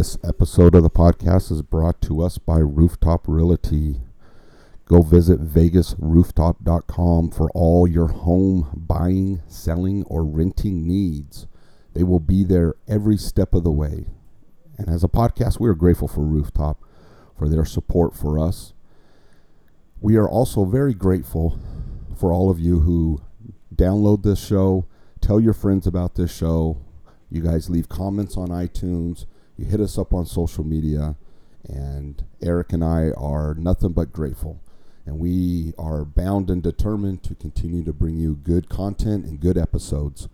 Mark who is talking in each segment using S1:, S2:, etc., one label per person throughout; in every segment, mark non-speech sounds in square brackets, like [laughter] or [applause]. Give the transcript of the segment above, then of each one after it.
S1: This episode of the podcast is brought to us by Rooftop Realty. Go visit vegasrooftop.com for all your home buying, selling, or renting needs. They will be there every step of the way. And as a podcast, we are grateful for Rooftop for their support for us. We are also very grateful for all of you who download this show, tell your friends about this show. You guys leave comments on iTunes, you hit us up on social media, and Eric and I are nothing but grateful. And we are bound and determined to continue to bring you good content and good episodes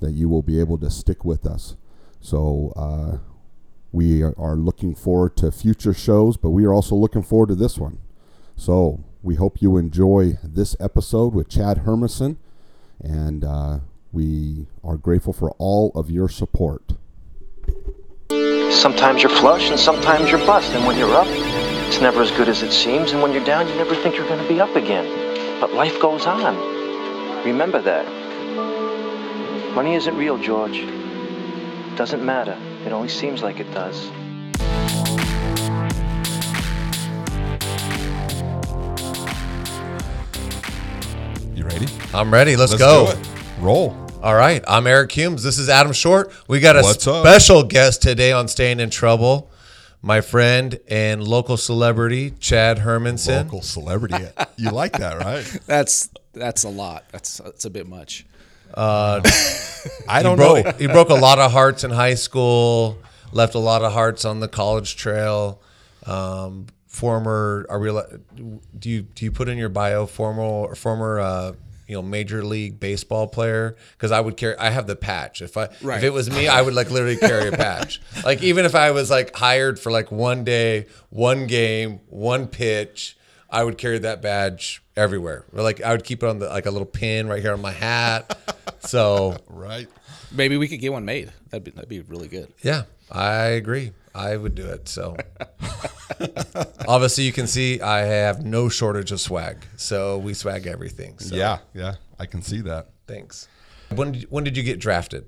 S1: that you will be able to stick with us. So, uh, we are looking forward to future shows, but we are also looking forward to this one. So, we hope you enjoy this episode with Chad Hermansen, and uh, we are grateful for all of your support.
S2: Sometimes you're flush and sometimes you're bust, and when you're up, it's never as good as it seems, and when you're down, you never think you're going to be up again. But life goes on. Remember that. Money isn't real, George. It Doesn't matter. It only seems like it does.
S3: You ready?
S4: I'm ready. Let's,
S3: Let's
S4: go.
S3: do it. Roll.
S4: All right. I'm Eric Humes. This is Adam Short. We got a
S3: What's up?
S4: special guest today on Staying in Trouble. My friend and local celebrity, Chad Hermansen.
S3: Local celebrity. you like that, right? [laughs]
S5: That's that's a lot. That's that's a bit much. [laughs]
S3: I
S4: He
S3: don't know.
S4: broke, he broke a lot of hearts in high school, left a lot of hearts on the college trail. Um, former, are we, allo- do you do you put in your bio former or former uh, you know major league baseball player? Because I would carry, I have the patch. If I if it was me, I would like literally carry a patch. [laughs] like even if I was like hired for like one day, one game, one pitch. I would carry that badge everywhere. Or like I would keep it on the like a little pin right here on my hat. [laughs] So
S3: Right.
S5: Maybe we could get one made. That'd be that'd be really good.
S4: Yeah, I agree. I would do it. So [laughs] [laughs] obviously, you can see I have no shortage of swag. So we swag everything. So
S3: Yeah, yeah. I can see that.
S4: thanks. When did, when did you get drafted?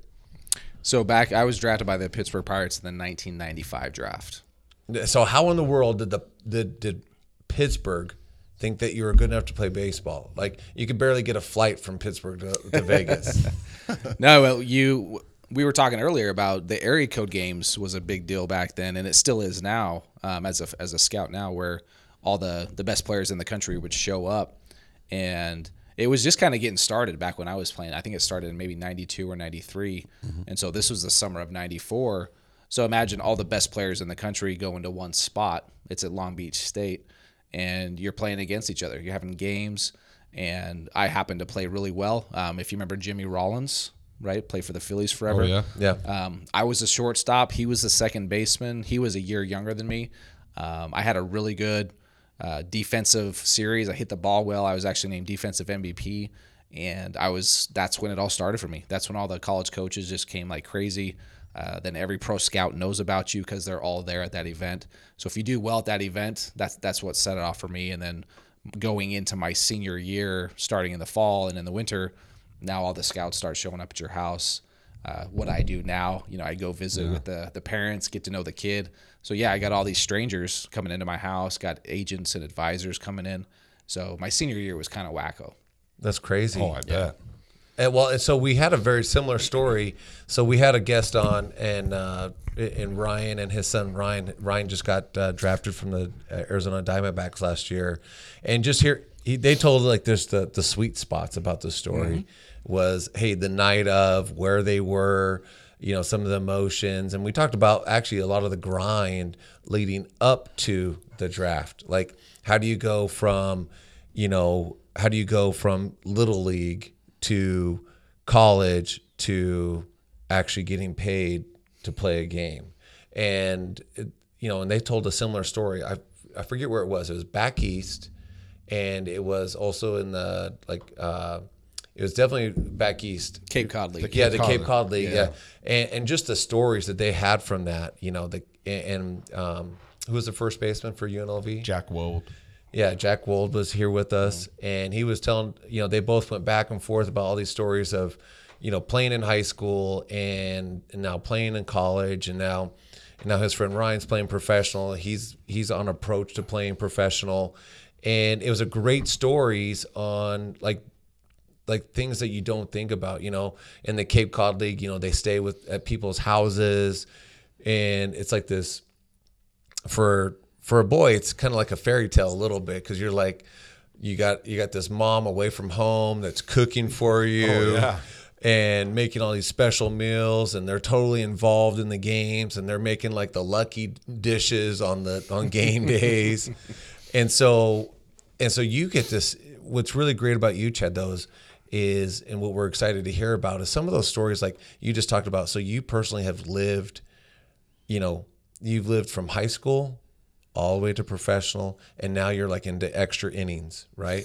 S5: So back, I was drafted by the Pittsburgh Pirates in the 1995 draft.
S4: So how in the world did the did, did Pittsburgh think that you were good enough to play baseball? Like you could barely get a flight from Pittsburgh to, to Vegas. [laughs]
S5: No, well, you. We were talking earlier about the area code games was a big deal back then, and it still is now. Um, as a as a scout now, where all the the best players in the country would show up, and it was just kind of getting started back when I was playing. I think it started in maybe '92 or '93, and so this was the summer of '94. So imagine all the best players in the country going to one spot. It's at Long Beach State, and you're playing against each other. You're having games, and I happened to play really well. Um, if you remember Jimmy Rollins, right, played for the Phillies forever.
S3: Oh, yeah.
S4: yeah.
S5: Um, I was a shortstop. He was the second baseman. He was a year younger than me. Um, I had a really good uh, defensive series. I hit the ball well. I was actually named defensive MVP, and I was. That's when it all started for me. That's when all the college coaches just came like crazy. Uh, then every pro scout knows about you because they're all there at that event. So if you do well at that event, that's that's what set it off for me. And then going into my senior year, starting in the fall and in the winter, now all the scouts start showing up at your house uh, what I do now. You know, I go visit with the the parents, get to know the kid. So yeah, I got all these strangers coming into my house, got agents and advisors coming in. So my senior year was kind of wacko.
S4: That's crazy.
S3: Oh, I bet.
S4: And well, and so we had a very similar story. So we had a guest on, and uh, and Ryan and his son Ryan. Ryan just got uh, drafted from the uh, Arizona Diamondbacks last year, and just here he, they told like there's the the sweet spots about the story was hey the night of where they were, you know some of the emotions, and we talked about actually a lot of the grind leading up to the draft. Like how do you go from you know how do you go from little league to college to actually getting paid to play a game? And you know and they told a similar story. I i forget where it was. It was back east and it was also in the like uh it was definitely back east
S5: Cape Cod League.
S4: yeah, the
S3: Cod
S4: Cape Cod League, yeah,
S3: Yeah.
S4: And, and just the stories that they had from that, you know, the and um, who was the first baseman for UNLV?
S3: Jack Wold.
S4: Yeah, Jack Wold was here with us, and he was telling, you know, they both went back and forth about all these stories of, you know, playing in high school and, and now playing in college, and now, and now his friend Ryan's playing professional. He's he's on approach to playing professional, and it was a great stories on like like things that you don't think about. You know, in the Cape Cod League, you know, they stay with at people's houses, and it's like this for for a boy. It's kind of like a fairy tale a little bit because you're like you got you got this mom away from home that's cooking for oh, you.
S1: yeah.
S4: And making all these special meals, and they're totally involved in the games, and they're making like the lucky dishes on the on game [laughs] days, and so and so you get this. What's really great about you, Chad, though, is, is and what we're excited to hear about is some of those stories like you just talked about. So you personally have lived, you know, you've lived from high school all the way to professional, and now you're like into extra innings, right?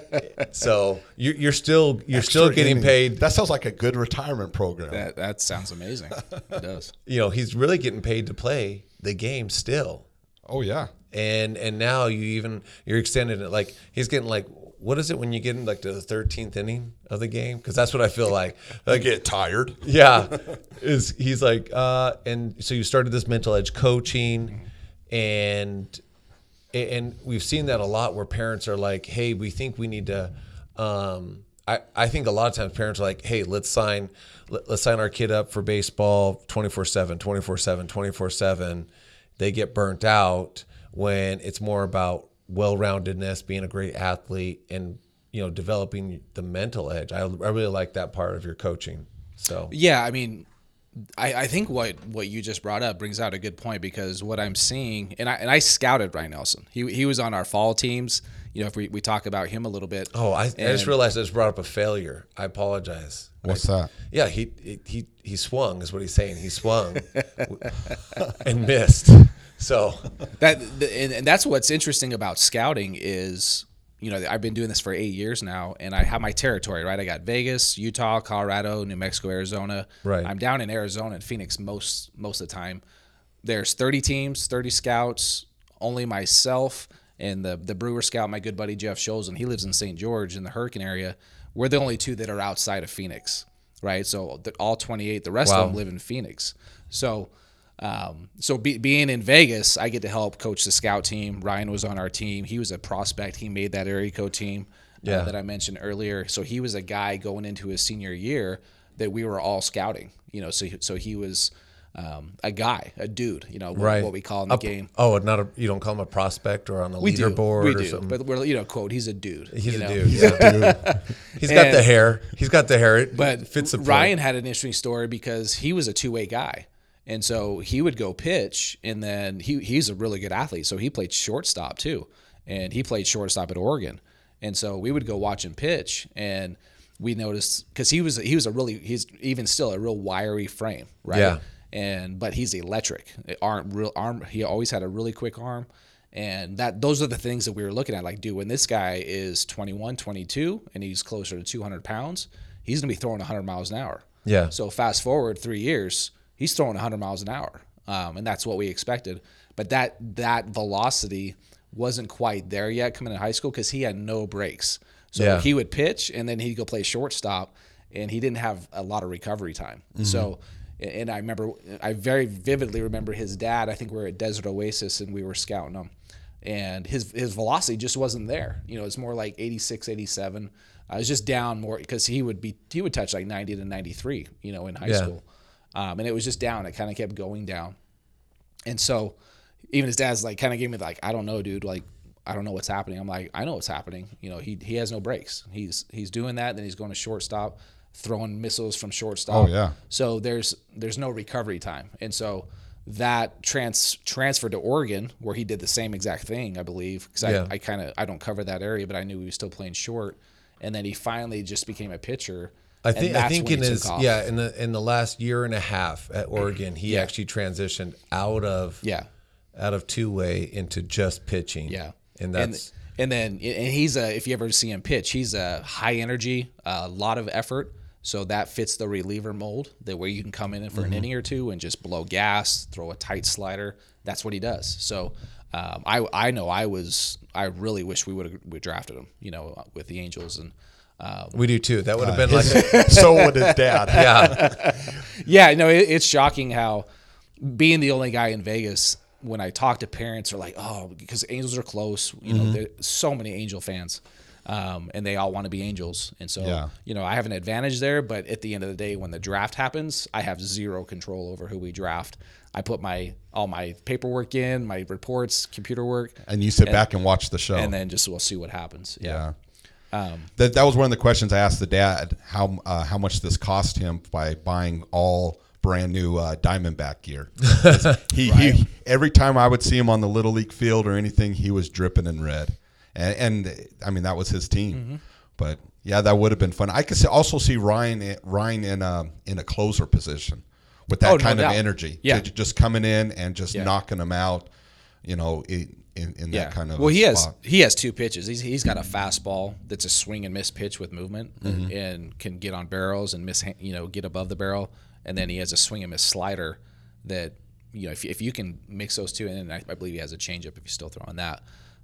S4: [laughs] so you're, you're still you're still getting
S1: inning.
S4: paid.
S1: That sounds like a good retirement program.
S5: That that sounds amazing. [laughs] It does.
S4: You know, he's really getting paid to play the game still.
S1: oh yeah.
S4: and and now you even you're extending it like he's getting like what is it when you get in like to the 13th inning of the game because that's what i feel like [laughs]
S1: I
S4: like
S1: get tired. [laughs]
S4: yeah is he's like uh and so you started this mental edge coaching and and we've seen that a lot where parents are like hey we think we need to um I, I think a lot of times parents are like, hey, let's sign let, let's sign our kid up for baseball 24/7, 24/7, 24/7. They get burnt out when it's more about well-roundedness, being a great athlete and you know, developing the mental edge. I, I really like that part of your coaching. So,
S5: Yeah, I mean, I, I think what what you just brought up brings out a good point because what I'm seeing, and I and I scouted Ryan Nelson. He he was on our fall teams. You know, if we, we talk about him a little bit.
S4: oh, I, I just realized I just brought up a failure. I apologize.
S1: What's that?
S4: Yeah, he he he swung is what he's saying. He swung [laughs] and missed. So [laughs]
S5: that and, and that's what's interesting about scouting is you know I've been doing this for eight years now, and I have my territory right. I got Vegas, Utah, Colorado, New Mexico, Arizona.
S4: Right.
S5: I'm down in Arizona and Phoenix most most of the time. There's 30 teams, 30 scouts. Only myself and the the Brewer scout, my good buddy Jeff Scholes, and he lives in St. George in the Hurricane area. We're the only two that are outside of Phoenix, right? So the, all 28, the rest
S4: Wow.
S5: of them live in Phoenix. So, um, so be, being in Vegas, I get to help coach the scout team. Ryan was on our team. He was a prospect. He made that area code team uh,
S4: Yeah.
S5: that I mentioned earlier. So he was a guy going into his senior year that we were all scouting. You know, so he- so he was um, a guy, a dude. You know, what,
S4: right,
S5: what we call in the
S4: A-
S5: game.
S4: Oh, not a you don't call him a prospect or on the
S5: We do,
S4: leaderboard
S5: we
S4: or
S5: do,
S4: something.
S5: but we're you know quote he's a dude.
S4: He's a
S5: know?
S4: dude. Yeah. [laughs] He's got the hair. He's got the hair. It
S5: But
S4: fits the
S5: Ryan
S4: point.
S5: had an interesting story because he was a two way guy. And so he would go pitch and then he he's a really good athlete. So he played shortstop too. And he played shortstop at Oregon. And so we would go watch him pitch and we noticed because he was he was a really he's even still a real wiry frame, right?
S4: Yeah.
S5: And but he's electric. Arm real arm he always had a really quick arm. And that those are the things that we were looking at. Like, dude, when this guy is 21, 22, and he's closer to 200 pounds, he's going to be throwing 100 miles an hour.
S4: Yeah.
S5: So fast forward three years, he's throwing 100 miles an hour, um, and that's what we expected. But that that velocity wasn't quite there yet coming in high school because he had no brakes. So
S4: Yeah.
S5: he would pitch, and then he'd go play shortstop, and he didn't have a lot of recovery time. So. And I remember, I very vividly remember his dad. I think we were at Desert Oasis and we were scouting him, and his his velocity just wasn't there. You know, it's more like 86, 87. I was just down more because he would be he would touch like 90 to 93. You know, in high
S4: Yeah.
S5: school, um, and it was just down. It kind of kept going down, and so even his dad's like kind of gave me like I don't know, dude. Like I don't know what's happening. I'm like I know what's happening. You know, he he has no brakes. He's he's doing that. Then he's going to shortstop, throwing missiles from shortstop.
S1: Oh, yeah.
S5: So there's there's no recovery time, and so that trans transferred to Oregon where he did the same exact thing, I believe, because
S4: Yeah.
S5: I, I kind of I don't cover that area, but I knew he was still playing short, and then he finally just became a pitcher.
S4: I think I think in his yeah in the in the last year and a half at [clears throat] Oregon he
S5: Yeah.
S4: actually transitioned out of
S5: yeah
S4: out of two way into just pitching.
S5: Yeah,
S4: and that's
S5: and, then and he's a if you ever see him pitch, he's a high energy, a lot of effort. So that fits the reliever mold, that where you can come in for
S4: Mm-hmm.
S5: an inning or two and just blow gas, throw a tight slider. That's what he does. So um, I I know I was I really wish we would have we drafted him, you know, with the Angels and. Um,
S4: we do too. That would have been like [laughs]
S1: so would his dad. [laughs]
S4: yeah
S5: yeah, no, it, it's shocking how being the only guy in Vegas, when I talk to parents, are like, oh, because Angels are close. You
S1: Mm-hmm.
S5: know, there's so many Angel fans, um, and they all want to be Angels. And so,
S1: Yeah.
S5: you know, I have an advantage there. But at the end of the day, when the draft happens, I have zero control over who we draft. I put my all my paperwork in, my reports, computer work,
S1: And you sit back and watch the show.
S5: and then just we'll see what happens.
S1: yeah.
S5: Um,
S1: that, that was one of the questions I asked the dad how uh, how much this cost him by buying all brand new uh, Diamondback gear. [laughs] he, he every time I would see him on the little league field or anything, he was dripping in red, and, and I mean that was his team.
S5: Mm-hmm.
S1: But yeah, that would have been fun. I could see, also see Ryan Ryan in a in a closer position with that
S5: Oh, no
S1: kind of
S5: doubt.
S1: energy.
S5: Yeah.
S1: Just coming in and just
S5: Yeah.
S1: knocking them out. You know, in in, in that kind of
S5: well, he has
S1: spot.
S5: he has two pitches. He's he's got a fastball that's a swing and miss pitch with movement
S1: Mm-hmm.
S5: and, can get on barrels and miss you know get above the barrel, and then he has a swing and miss slider that you know if, if you can mix those two, and I, I believe he has a changeup if you're still throwing that,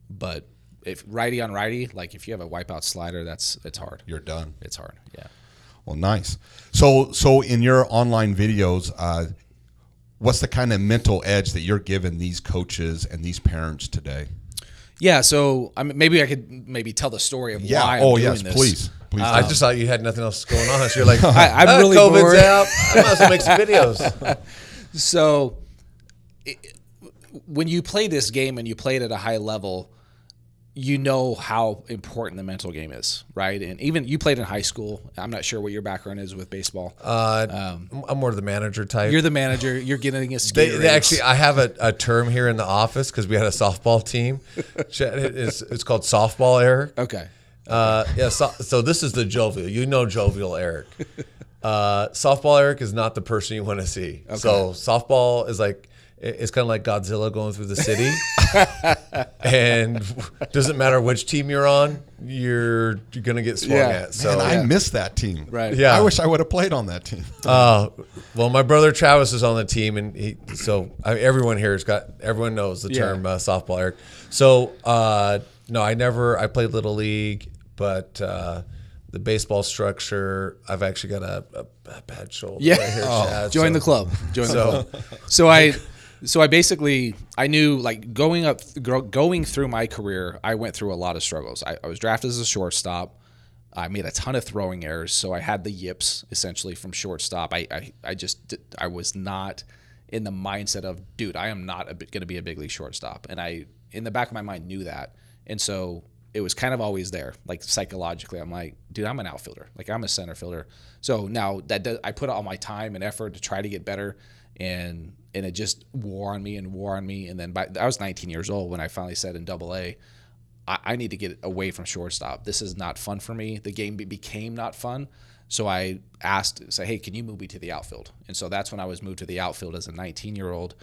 S5: but if righty on righty, like if you have a wipeout slider, that's it's hard.
S1: You're done.
S5: It's hard. Yeah.
S1: Well, nice. So, so in your online videos, uh, what's the kind of mental edge that you're giving these coaches and these parents today?
S5: Yeah, so I mean, maybe I could maybe tell the story of
S1: Yeah.
S5: why. I'm
S1: oh,
S5: doing
S1: yes.
S5: this.
S1: Please, please.
S4: I just thought you had nothing else going on. So you're like, [laughs]
S5: I- I'm
S4: "Ah,
S5: really
S4: COVID's
S5: bored."
S4: out. I might as well make some videos. [laughs]
S5: So, it, when you play this game and you play it at a high level, you know how important the mental game is, right? And even you played in high school. I'm not sure what your background is with baseball.
S4: Uh, I'm more of the manager type.
S5: You're the manager. You're getting a
S4: They, they actually, I have a, a term here in the office because we had a softball team. [laughs] It's, it's called softball, Eric.
S5: okay.
S4: Uh, yeah, so, so this is the jovial. You know jovial Eric. [laughs] Uh, softball Eric is not the person you want to see. So softball is like it- it's kind of like Godzilla going through the city, [laughs] and doesn't matter which team you're on, you're you're gonna get swung
S5: Yeah.
S4: at. So
S1: Man, I miss that team.
S5: Right.
S4: Yeah.
S1: I wish I would have played on that team. [laughs]
S4: Uh, well, my brother Travis is on the team, and he, so I, everyone here has got everyone knows the
S5: Yeah.
S4: term uh, softball. Eric. So uh, no, I never. I played little league, but uh, the baseball structure. I've actually got a, a, a bad shoulder.
S5: Yeah.
S4: right here, Chad,
S5: Join
S4: so-
S5: the club. Join
S4: So-
S5: the club. So I, [laughs] so I basically I knew like going up, going through my career, I went through a lot of struggles. I, I was drafted as a shortstop. I made a ton of throwing errors, so I had the yips essentially from shortstop. I I, I just I was not in the mindset of dude, I am not going to be a big league shortstop, and I in the back of my mind knew that, and so it was kind of always there, like psychologically. I'm like, dude, I'm an outfielder, like I'm a center fielder. So now that does, I put all my time and effort to try to get better, and and it just wore on me and wore on me. And then by I was 19 years old when I finally said in Double A, I, I need to get away from shortstop. This is not fun for me. The game be- became not fun. So I asked, say, hey, can you move me to the outfield? And so that's when I was moved to the outfield as a 19 year old,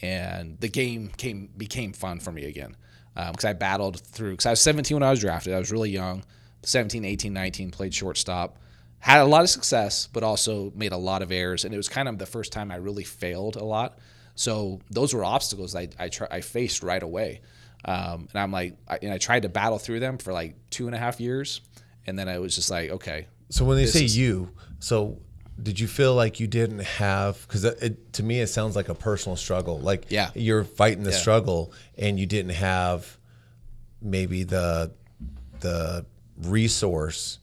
S5: and the game came became fun for me again um, because I battled through. Because I was 17 when I was drafted. I was really young. 17, 18, 19, played shortstop. Had a lot of success, but also made a lot of errors. And it was kind of the first time I really failed a lot. So those were obstacles I I, try, I faced right away. Um, and I'm like, I, and I tried to battle through them for like two and a half years, and then I was just like, okay,
S4: So when they say
S5: is-
S4: you, so did you feel like you didn't have? Because to me, it sounds like a personal struggle. Like
S5: Yeah.
S4: you're fighting the
S5: Yeah.
S4: struggle, and you didn't have maybe the the resource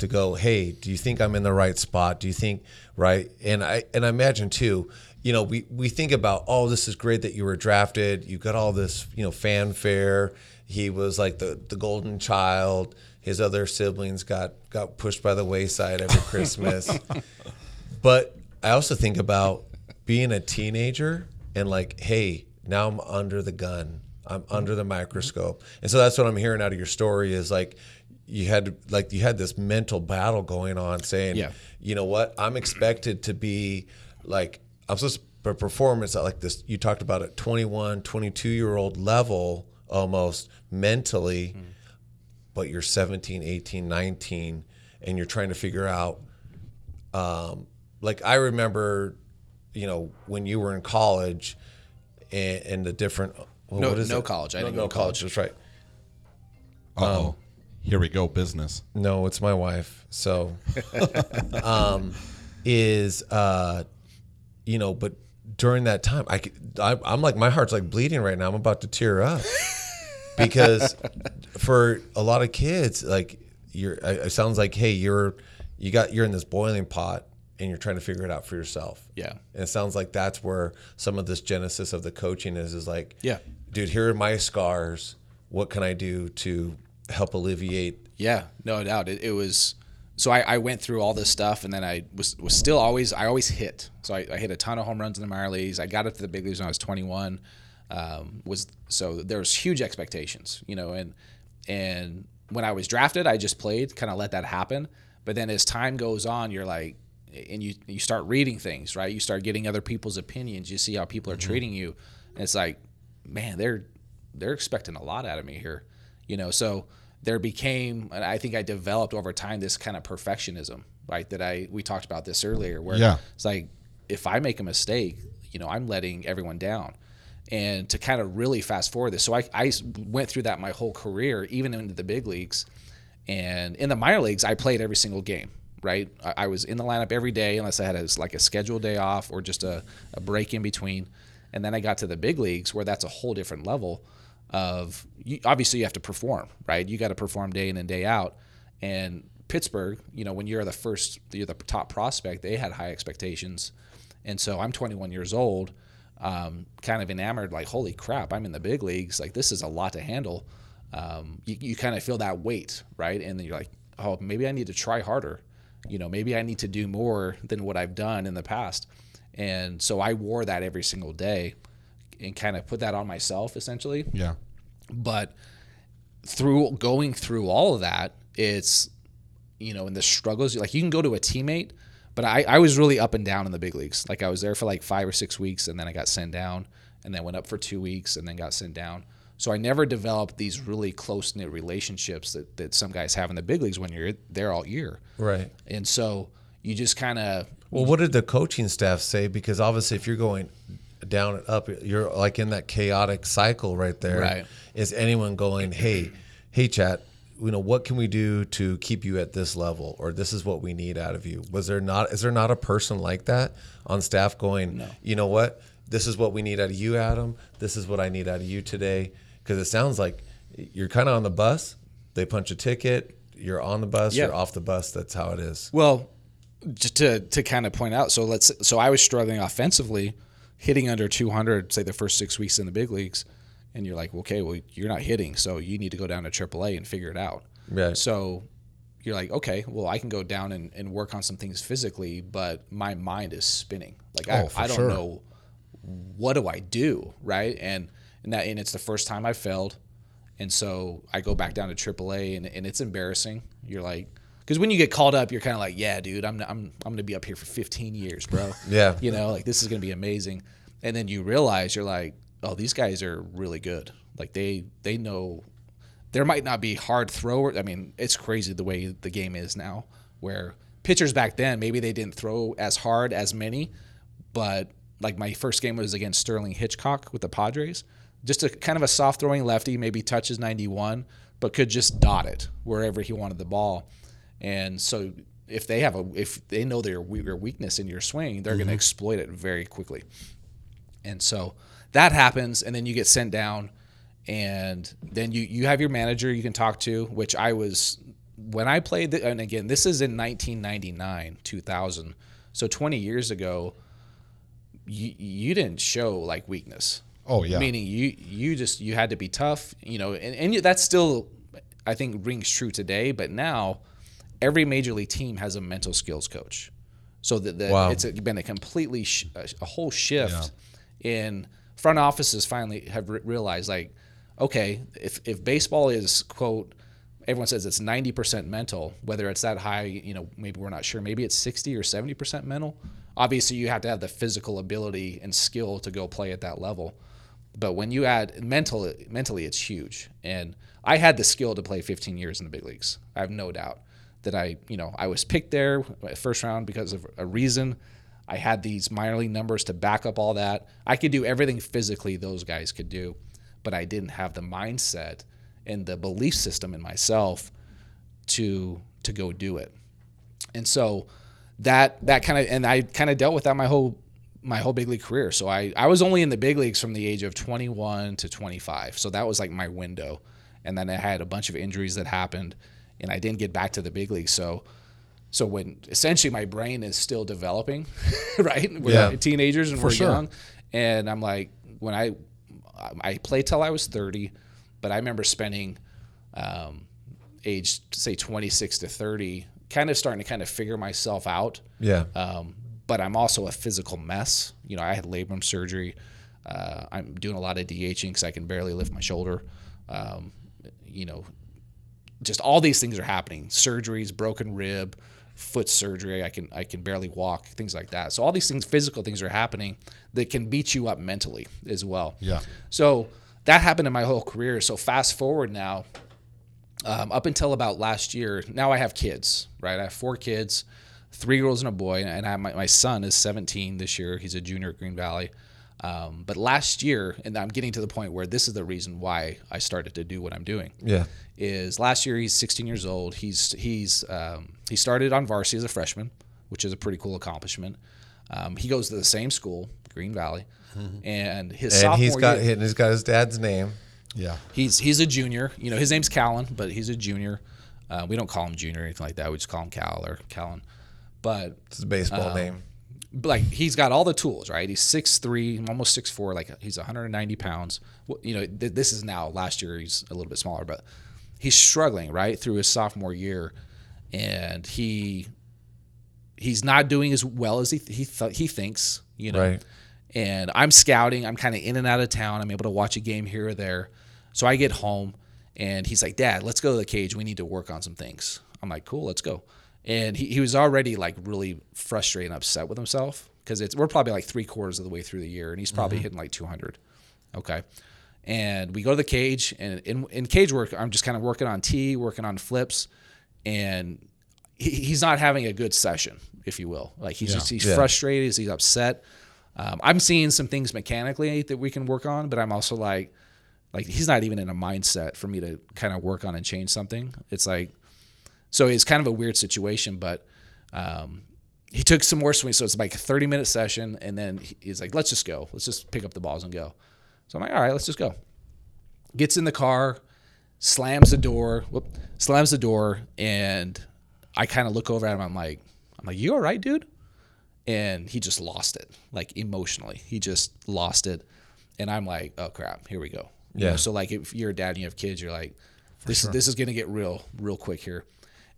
S4: to go. Hey, do you think I'm in the right spot? Do you think right? And I and I imagine too. You know, we we think about oh, this is great that you were drafted. You got all this you know fanfare. He was like the the golden child. His other siblings got got pushed by the wayside every Christmas. [laughs] but I also think about being a teenager and like, hey, now I'm under the gun. I'm under the mm-hmm. microscope. And so that's what I'm hearing out of your story is like you had like you had this mental battle going on saying,
S5: Yeah.
S4: you know what? I'm expected to be like I'm supposed to performance at like this you talked about at 21, 22 year old level almost mentally but you're 17, 18, 19, and you're trying to figure out. Um, like I remember, you know, when you were in college, and, and the different. well,
S5: No-
S4: what is
S5: no college. I
S4: no,
S5: didn't
S4: no
S5: go to
S4: college. That's right.
S1: Oh, here we go. Business.
S4: No, it's my wife. So, [laughs] um, is uh, you know, but during that time, I, could- I I'm like my heart's like bleeding right now. I'm about to tear up [laughs] because for a lot of kids, like you're, it it sounds like hey, you're you got you're in this boiling pot and you're trying to figure it out for yourself.
S5: Yeah.
S4: and it sounds like that's where some of this genesis of the coaching is. Is like,
S5: Yeah.
S4: dude, here are my scars. What can I do to help alleviate?
S5: Yeah, no doubt. It, it was so I, I went through all this stuff and then I was was still always I always hit. So I, I hit a ton of home runs in the minor leagues. I got up to the big leagues when I was 21. Um, was so there was huge expectations, you know, and and when I was drafted, I just played, kind of let that happen. But then as time goes on, you're like, and you you start reading things, right? You start getting other people's opinions. You see how people are treating you, and it's like, man, they're they're expecting a lot out of me here, you know. So there became, and I think I developed over time this kind of perfectionism, right? That I we talked about this earlier, where
S1: Yeah.
S5: it's like if I make a mistake, you know, I'm letting everyone down. And to kind of really fast forward this, so I, I went through that my whole career, even into the big leagues. And in the minor leagues, I played every single game, right? I, was in the lineup every day unless I had a, like a scheduled day off or just a, a break in between. And then I got to the big leagues where that's a whole different level of you, obviously you have to perform, right? You got to perform day in and day out. And Pittsburgh, you know, when you're the first, you're the top prospect, they had high expectations. And so I'm 21 years old, um, kind of enamored, like, holy crap, I'm in the big leagues. Like, this is a lot to handle. Um, you, you kind of feel that weight, right? And then you're like, oh, maybe I need to try harder. You know, maybe I need to do more than what I've done in the past. And so I wore that every single day and kind of put that on myself essentially
S1: Yeah.
S5: but through going through all of that it's you know in the struggles like you can go to a teammate but I, I was really up and down in the big leagues like i was there for like five or six weeks and then i got sent down and then went up for two weeks and then got sent down so i never developed these really close-knit relationships that, that some guys have in the big leagues when you're there all year
S4: Right.
S5: and so you just kind of
S4: Well, what did the coaching staff say? Because obviously, if you're going down and up, you're like in that chaotic cycle right there.
S5: Right.
S4: Is anyone going, hey, hey, Chad? You know, what can we do to keep you at this level, or this is what we need out of you? Was there not? Is there not a person like that on staff going? no. You know what? This is what we need out of you, Adam. This is what I need out of you today. Because it sounds like you're kind of on the bus. They punch a ticket. You're on the bus. You're off the bus. That's how it is.
S5: Well, just to to kind of point out, so let's so I was struggling offensively, hitting under 200, say the first six weeks in the big leagues, and you're like, okay, well you're not hitting, so you need to go down to AAA and figure it out.
S4: Right.
S5: So you're like, okay, well I can go down and, and work on some things physically, but my mind is spinning. Like I,
S1: Oh, for
S5: I don't
S1: sure.
S5: know what do I do, right? And and that and it's the first time I failed, and so I go back down to AAA, and, and it's embarrassing. You're like, because when you get called up, you're kind of like, yeah, dude, I'm I'm I'm gonna be up here for 15 years, bro. [laughs]
S4: Yeah.
S5: you know, like this is gonna be amazing. And then you realize you're like, oh, these guys are really good. Like they they know. There might not be hard throwers. I mean, it's crazy the way the game is now, where pitchers back then maybe they didn't throw as hard as many, but like my first game was against Sterling Hitchcock with the Padres. Just a kind of a soft throwing lefty, maybe touches 91, but could just dot it wherever he wanted the ball. And so if they have a if they know their your weakness in your swing, they're going to mm-hmm. exploit it very quickly. And so that happens, and then you get sent down, and then you you have your manager you can talk to, which I was when I played. The, and again, this is in 1999, 2000, so 20 years ago. You you didn't show like weakness.
S1: Oh, yeah.
S5: Meaning you you just you had to be tough, you know, and and that's still I think rings true today. But now every major league team has a mental skills coach. So that the,
S4: Wow.
S5: it's been a completely sh- a, whole shift in front offices finally have re- realized like okay if if baseball is quote everyone says it's 90% mental whether it's that high you know maybe we're not sure maybe it's 60 or 70% mental. Obviously you have to have the physical ability and skill to go play at that level. But when you add mental mentally it's huge. And i had the skill to play 15 years in the big leagues. I have no doubt that i you know i was picked there first round because of a reason i had these minor league numbers to back up all that i could do everything physically those guys could do but i didn't have the mindset and the belief system in myself to to go do it and so that that kind of and I kind of dealt with that my whole my whole big league career. So I, I was only in the big leagues from the age of 21 to 25. So that was like my window. And then I had a bunch of injuries that happened and I didn't get back to the big league. So, so when essentially my brain is still developing, [laughs] right? We're
S4: Yeah.
S5: teenagers and we're
S1: sure.
S5: young. And I'm like, when I, I played till I was 30, but I remember spending, um, age say 26 to 30, kind of starting to kind of figure myself out.
S4: Yeah.
S5: Um, but I'm also a physical mess. You know, I had labrum surgery. Uh, I'm doing a lot of DHing because I can barely lift my shoulder. Um, you know, just all these things are happening. Surgeries, broken rib, foot surgery. I can I can barely walk. Things like that. So all these things, physical things, are happening that can beat you up mentally as well.
S1: Yeah.
S5: So that happened in my whole career. So fast forward now, um, up until about last year, now I have kids, right? I have four kids, three girls and a boy, and I have my, my son is 17 this year. He's a junior at Green Valley. Um, but last year, and I'm getting to the point where this is the reason why I started to do what I'm doing.
S4: Yeah.
S5: Is last year he's 16 years old. He's he's um, he started on varsity as a freshman, which is a pretty cool accomplishment. Um, he goes to the same school, Green Valley, and his
S4: And
S5: sophomore
S4: he's got
S5: year,
S4: and he's got his dad's name.
S1: Yeah.
S5: He's he's a junior. You know, his name's Callan, but he's a junior. Uh, we don't call him junior or anything like that. We just call him Cal or Callan. But
S4: It's a baseball name.
S5: Like he's got all the tools, right? He's 6'3", almost 6'4", like he's 190 pounds. Well, You know, th- this is now last year he's a little bit smaller, but he's struggling right through his sophomore year, and he he's not doing as well as he he th- he thinks, you know.
S4: Right.
S5: And I'm scouting. I'm kind of in and out of town. I'm able to watch a game here or there. So I get home, and he's like, "Dad, let's go to the cage. We need to work on some things." I'm like, "Cool, let's go." And he, he was already like really frustrated and upset with himself because it's we're probably like three quarters of the way through the year, and he's probably hitting like 200. Okay. And we go to the cage, and in, in cage work, I'm just kind of working on tee, working on flips, and he, he's not having a good session, if you will. Like he's just he's
S4: Yeah.
S5: frustrated, he's upset. Um, I'm seeing some things mechanically that we can work on, but I'm also like, like he's not even in a mindset for me to kind of work on and change something. It's like, so it's kind of a weird situation, but um, he took some more swings. So it's like a 30 minute session, and then he's like, let's just go. Let's just pick up the balls and go. So I'm like, all right, let's just go. Gets in the car, slams the door, whoop, slams the door, and I kind of look over at him. I'm like, I'm like, you all right, dude? And he just lost it, like emotionally. He just lost it, and I'm like, oh crap, here we go. You
S4: Yeah.
S5: know, so like, if you're a dad and you have kids, you're like, this is this is gonna get real, real quick here.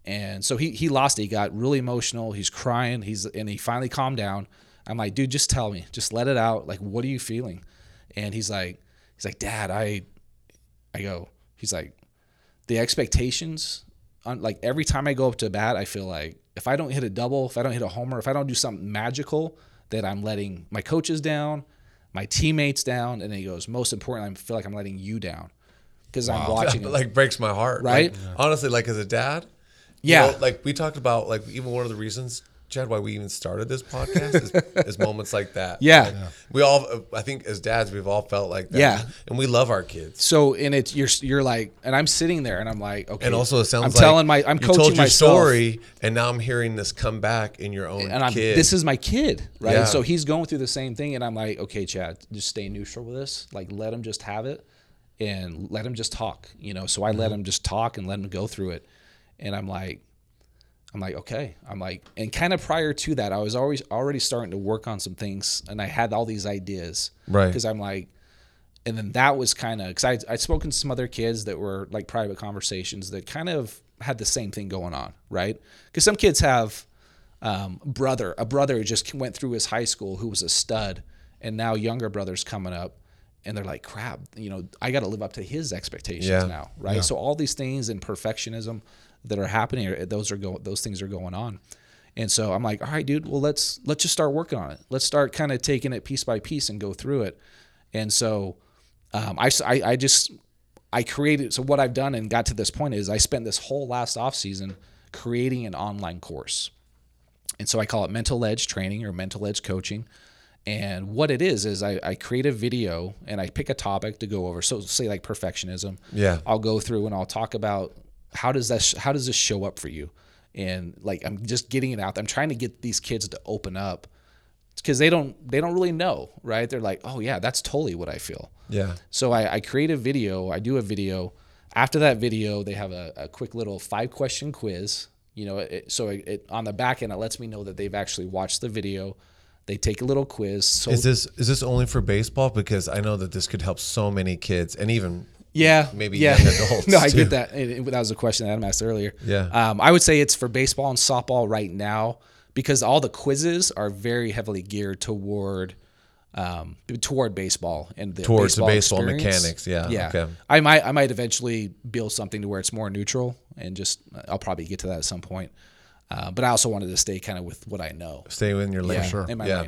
S5: And so he he lost it. He got really emotional. He's crying. He's and he finally calmed down. I'm like, dude, just tell me, just let it out. Like, what are you feeling? And he's like, he's like, Dad, I, I go. He's like, the expectations on like every time I go up to bat, I feel like if I don't hit a double, if I don't hit a homer, if I don't do something magical, that I'm letting my coaches down, my teammates down, and then he goes, most importantly, I feel like I'm letting you down because I'm [laughs] watching.
S4: That,
S5: it.
S4: like breaks my heart.
S5: Right?
S4: Like, honestly, like as a dad. You
S5: Yeah.
S4: know, like we talked about, like even one of the reasons, Chad, why we even started this podcast is, [laughs] is moments like that.
S5: Yeah.
S4: Like, we all, I think, as dads, we've all felt like that.
S5: Yeah.
S4: And we love our kids.
S5: so and it's you're you're like, and I'm sitting there and I'm like, okay.
S4: And also, it sounds like
S5: I'm
S4: like
S5: telling my I'm
S4: you
S5: coaching
S4: told your
S5: myself.
S4: story, and now I'm hearing this come back in your own
S5: and I'm
S4: kid.
S5: this is my kid, right?
S4: Yeah.
S5: So he's going through the same thing, and I'm like, okay, Chad, just stay neutral with this. Like, let him just have it, and let him just talk, you know. So I let mm-hmm. him just talk and let him go through it, and I'm like, I'm like, okay, I'm like, and kind of prior to that, I was always already starting to work on some things, and I had all these ideas,
S4: Right.
S5: Because I'm like, and then that was kind of because I I'd spoken to some other kids that were like private conversations that kind of had the same thing going on, right? Because some kids have um, brother, a brother who just went through his high school who was a stud, and now younger brothers coming up, and they're like, crap, you know, I got to live up to his expectations
S4: Yeah.
S5: now, right? So all these things and perfectionism that are happening, are- those are go, those things are going on, and so I'm like, all right, dude, well let's let's just start working on it. Let's start kind of taking it piece by piece and go through it, and so um, I, I I just I created so what I've done and got to this point is I spent this whole last off season creating an online course. And so I call it mental edge training or mental edge coaching. And what it is is I, I create a video and I pick a topic to go over. So say like perfectionism.
S4: Yeah.
S5: I'll go through and I'll talk about how does that sh- how does this show up for you? And like I'm just getting it out. I'm trying to get these kids to open up because they don't they don't really know, right? They're like, oh yeah, that's totally what I feel.
S4: Yeah.
S5: So I, I create a video. I do a video. After that video, they have a, a quick little five question quiz. You know, it, so it, it, on the back end, it lets me know that they've actually watched the video. They take a little quiz. So
S4: Is this is this only for baseball? Because I know that this could help so many kids and even
S5: yeah,
S4: maybe
S5: yeah.
S4: young adults, [laughs]
S5: no, I
S4: too.
S5: get that. It- that was a question Adam asked earlier.
S4: Yeah.
S5: Um, I would say it's for baseball and softball right now because all the quizzes are very heavily geared toward um, toward baseball and the
S4: Towards the
S5: baseball,
S4: baseball
S5: experience.
S4: mechanics, yeah,
S5: Yeah.
S4: okay.
S5: I might I might eventually build something to where it's more neutral and just I'll probably get to that at some point. Uh, but I also wanted to stay kind of with what I know.
S4: stay in your lane.
S5: Yeah, my
S4: yeah.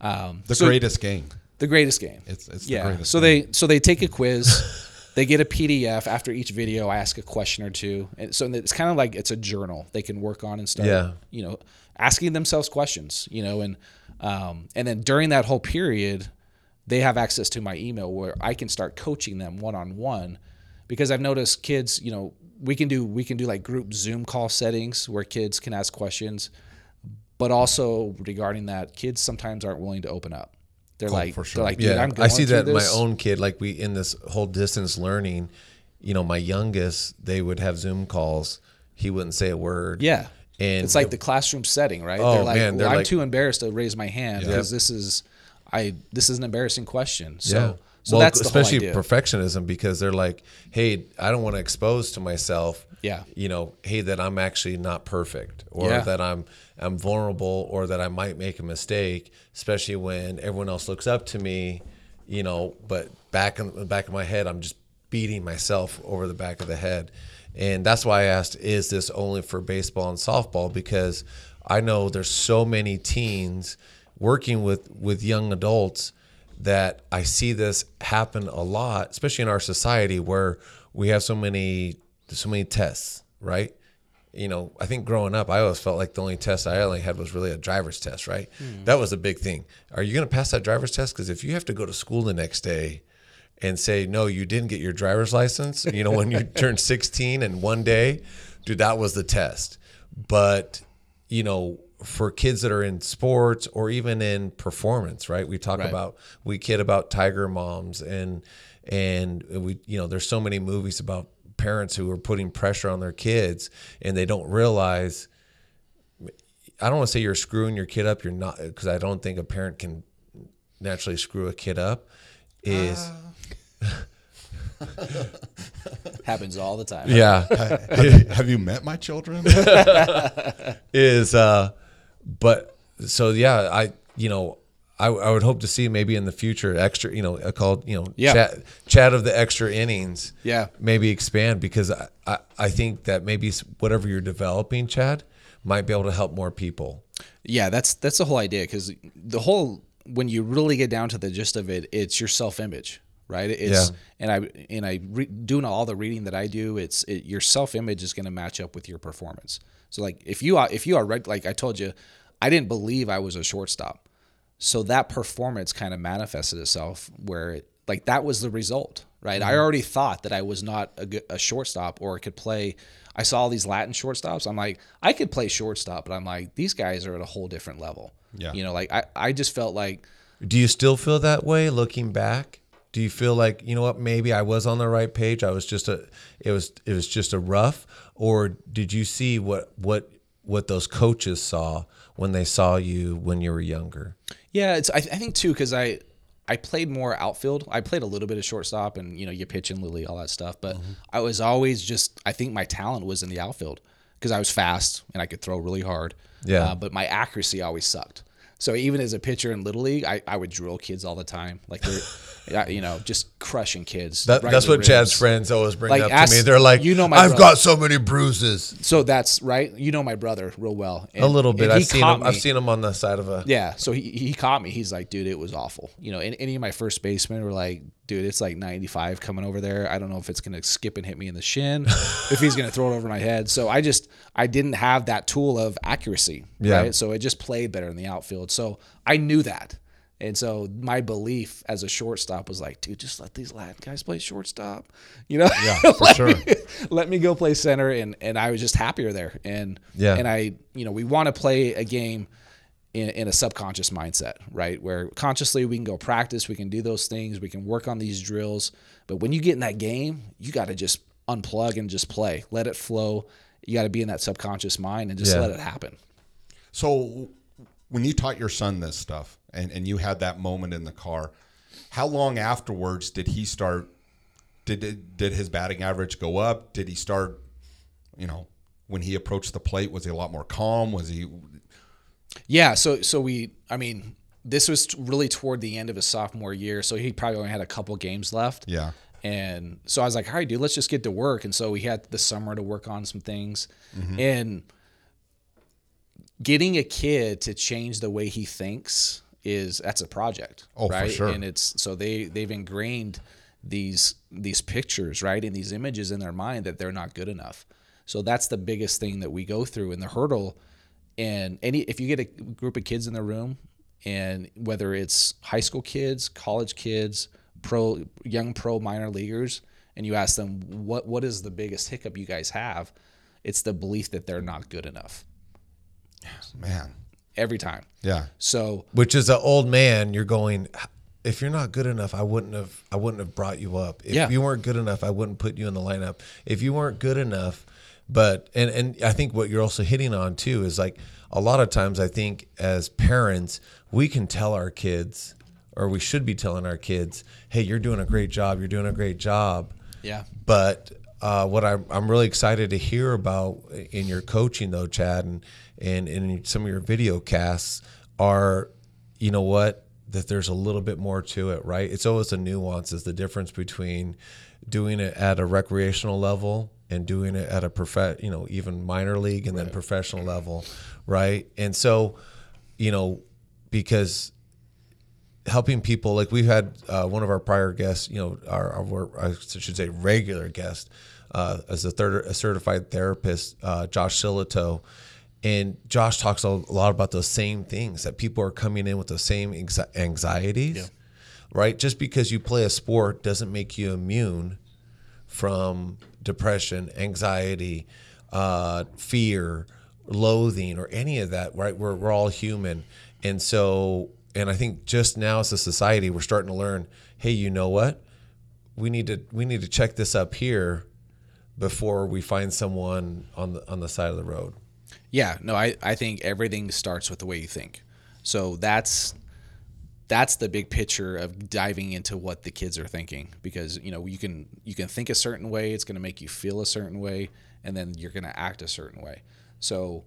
S5: Um,
S1: The
S5: so-
S1: greatest game.
S5: the greatest game.
S1: It's- it's the
S5: yeah.
S1: greatest
S5: so
S1: game.
S5: they so they take a quiz, [laughs] they get a PDF after each video. I ask a question or two, and so it's kind of like it's a journal they can work on and start.
S4: Yeah.
S5: You know, asking themselves questions. You know, and um, and then during that whole period, they have access to my email where I can start coaching them one on one, because I've noticed kids. You know, we can do we can do like group Zoom call settings where kids can ask questions but also regarding that, kids sometimes aren't willing to open up. Oh, they're like,
S1: for sure.
S5: like, dude,
S4: Yeah, I see that my own kid. Like we in this whole distance learning, you know, my youngest, they would have Zoom calls. He wouldn't say a word.
S5: Yeah,
S4: and
S5: it's like the classroom setting, right?
S4: Oh,
S5: they're like,
S4: man, they're
S5: well, I'm
S4: like-
S5: too embarrassed to raise my hand because this is, I this is an embarrassing question. So,
S4: yeah.
S5: So
S4: well,
S5: that's
S4: especially perfectionism because they're like, hey, I don't want to expose to myself.
S5: Yeah.
S4: You know, hey, that I'm actually not perfect, or
S5: Yeah.
S4: that I'm I'm vulnerable, or that I might make a mistake, especially when everyone else looks up to me. You know, but back in the back of my head, I'm just beating myself over the back of the head. And that's why I asked, is this only for baseball and softball? Because I know there's so many teens working with, with young adults that I see this happen a lot, especially in our society where we have so many so many tests, right? You know, I think growing up, I always felt like the only test I only had was really a driver's test, right? Hmm. That was a big thing. Are you going to pass that driver's test? Because if you have to go to school the next day and say, no, you didn't get your driver's license, you know, when you [laughs] turned 16 and one day, dude, that was the test. But, you know, for kids that are in sports or even in performance, right? We talk
S5: Right.
S4: about, we kid about tiger moms and, and we, you know, there's so many movies about parents who are putting pressure on their kids and they don't realize I don't want to say you're screwing your kid up. You're not because I don't think a parent can naturally screw a kid up. Is [laughs]
S5: happens all the time.
S4: yeah
S1: have, you, have you met my children? [laughs]
S4: is uh, but so yeah I you know I, I would hope to see maybe in the future extra you know a called you know
S5: Yeah.
S4: chat chat of the extra innings
S5: Yeah.
S4: maybe expand because I, I I think that maybe whatever you're developing Chad might be able to help more people
S5: Yeah, that's that's the whole idea because the whole when you really get down to the gist of it, it's your self image, right? It's
S4: Yeah.
S5: and I and I re, doing all the reading that I do, it's it, your self image is going to match up with your performance. So like if you are if you are reg- like I told you, I didn't believe I was a shortstop, so that performance kind of manifested itself where it like that was the result, right? I mm-hmm. already thought that I was not a, good, a shortstop or could play. I saw all these Latin shortstops. I'm like, I could play shortstop, but I'm like, these guys are at a whole different level.
S1: Yeah.
S5: You know, like I, I just felt like,
S4: Do you still feel that way looking back? Do you feel like you know what? Maybe I was on the right page. I was just a. It was. It was just a rough. Or did you see what what what those coaches saw when they saw you when you were younger?
S5: yeah, it's, I, I think too, cause I, I played more outfield. I played a little bit of shortstop and, you know, you pitch and Lily, all that stuff. But I was always just, I think my talent was in the outfield because I was fast and I could throw really hard.
S4: Yeah.
S5: Uh, but my accuracy always sucked. So even as a pitcher in little league, I, I would drill kids all the time, like they're, [laughs] you know, just crushing kids.
S4: That,
S5: right
S4: that's what Chad's friends always bring
S5: Like,
S4: up
S5: ask-
S4: to me. They're like,
S5: you know my
S4: I've
S5: brother."
S4: got so many bruises.
S5: So that's right. You know my brother real well.
S4: A little bit. I've seen him. I've seen him on the side of a.
S5: Yeah, so he, he caught me. He's like, dude, it was awful. You know, and any of my first basemen were like, dude, it's like 95 coming over there. I don't know if it's gonna skip and hit me in the shin, [laughs] if he's gonna throw it over my head. So I just I didn't have that tool of accuracy.
S4: Yeah.
S5: Right. So it just played better in the outfield. So I knew that. And so my belief as a shortstop was like, dude, just let these Latin guys play shortstop. You know?
S1: Yeah, [laughs] for sure.
S5: me- let me go play center and and I was just happier there. And
S4: Yeah.
S5: and I, you know, we want to play a game in, in a subconscious mindset, right? Where consciously we can go practice, we can do those things, we can work on these drills. But when you get in that game, you got to just unplug and just play, let it flow. You got to be in that subconscious mind and just
S4: Yeah.
S5: let it happen.
S1: So when you taught your son this stuff and, and you had that moment in the car, how long afterwards did he start did it, did his batting average go up? Did he start, you know, when he approached the plate, was he a lot more calm? Was he
S5: Yeah, so so we, I mean, this was t- really toward the end of his sophomore year, so he probably only had a couple games left.
S1: Yeah.
S5: And so I was like, all right, dude, let's just get to work. And so we had the summer to work on some things. Mm-hmm. And getting a kid to change the way he thinks is that's a project.
S1: Oh, for
S5: right?
S1: sure.
S5: And it's so they they've ingrained these these pictures, right, and these images in their mind that they're not good enough. So that's the biggest thing that we go through in the hurdle. And any if you get a group of kids in the room, and whether it's high school kids, college kids, pro young pro minor leaguers, and you ask them what what is the biggest hiccup you guys have, it's the belief that they're not good enough
S1: man.
S5: every time.
S1: Yeah.
S5: So
S4: Which is an old man. You're going. If you're not good enough, I wouldn't have. I wouldn't have brought you up. If
S5: Yeah.
S4: you weren't good enough, I wouldn't put you in the lineup. If you weren't good enough, but and and I think what you're also hitting on too is like a lot of times I think as parents we can tell our kids or we should be telling our kids, hey, you're doing a great job. You're doing a great job.
S5: yeah,
S4: But uh, what I'm, I'm really excited to hear about in your coaching, though, Chad, and, and in some of your video casts are, you know what, that there's a little bit more to it, right? It's always the nuances, the difference between doing it at a recreational level and doing it at a prof, you know, even minor league and then professional level, right? And so, you know, because helping people like we've had uh, one of our prior guests you know our, our i should say regular guest uh, as a third a certified therapist uh, josh silito. And josh talks a lot about those same things that people are coming in with those same anxi- anxieties right? Just because you play a sport doesn't make you immune from depression, anxiety, uh, fear, loathing, or any of that, right? We're, we're all human. And so, and I think just now as a society, we're starting to learn, hey, you know what? We need to we need to check this up here before we find someone on the on the side of the road.
S5: Yeah, no, I, I think everything starts with the way you think. So that's that's the big picture of diving into what the kids are thinking because you know you can you can think a certain way, it's going to make you feel a certain way, and then you're going to act a certain way. So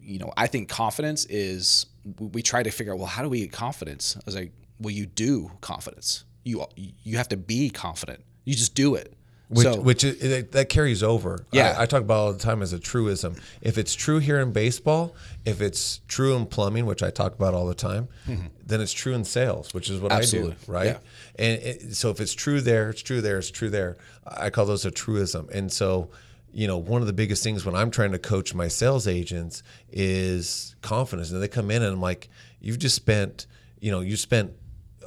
S5: you know, I think confidence is we- try to figure out well how do we get confidence? I was like, well, you do confidence. You you have to be confident. You just do it.
S4: Which,
S5: so
S4: which is, that carries over.
S5: Yeah.
S4: I, I talk about all the time as a truism. If it's true here in baseball, if it's true in plumbing, which I talk about all the time, mm-hmm. then it's true in sales, which is what
S5: Absolutely.
S4: I do, right?
S5: Yeah.
S4: And it, so if it's true there, it's true there, it's true there. I call those a truism. And so, you know, one of the biggest things when I'm trying to coach my sales agents is confidence. And they come in and I'm like, you've just spent, you know, you spent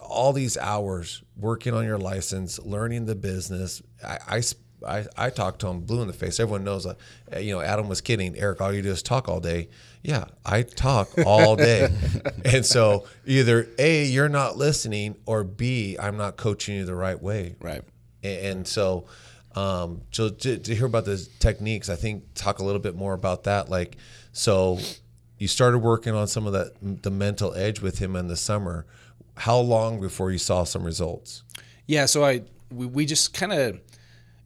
S4: all these hours working on your license, learning the business. I, I, I, I talked to him blue in the face. Everyone knows, uh, you know, Adam was kidding. Eric, all you do is talk all day. Yeah, I talk all day. [laughs] and so either A, you're not listening, or B, I'm not coaching you the right way.
S5: right.
S4: A- And so, um, so to, to hear about the techniques, I think talk a little bit more about that. Like, so you started working on some of that, the mental edge with him in the summer. How long before you saw some results?
S5: Yeah, so I we, we just kind of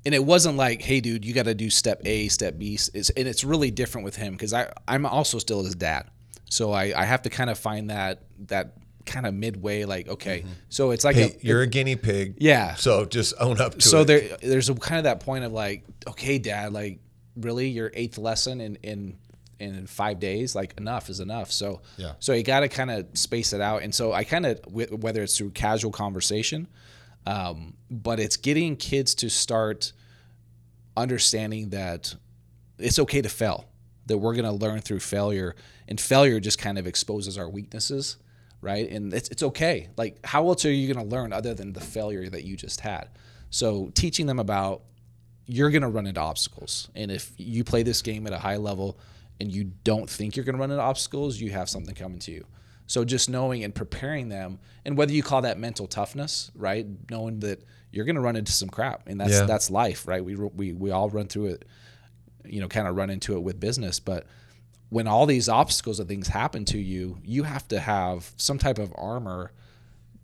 S5: and it wasn't like, hey, dude, you got to do step A, step B, it's, and it's really different with him because I I'm also still his dad, so I I have to kind of find that that kind of midway, like okay, mm-hmm. so it's like
S4: Hey,
S5: a,
S4: you're a guinea pig.
S5: Yeah.
S4: So just own up to
S5: so
S4: it.
S5: So there there's a kind of that point of like, okay, dad, like really your eighth lesson in in in five days, like enough is enough. So
S1: Yeah.
S5: so you got to kind of space it out. And so I kind of whether it's through casual conversation, um, but it's getting kids to start understanding that it's okay to fail. That we're going to learn through failure, and failure just kind of exposes our weaknesses, right? And it's it's okay. Like how else are you going to learn other than the failure that you just had? So teaching them about you're going to run into obstacles, and if you play this game at a high level, and you don't think you're going to run into obstacles, you have something coming to you. So just knowing and preparing them, and whether you call that mental toughness, right? Knowing that you're going to run into some crap, and that's
S4: Yeah.
S5: that's life, right? We we we all run through it, you know, kind of run into it with business, but when all these obstacles and things happen to you, you have to have some type of armor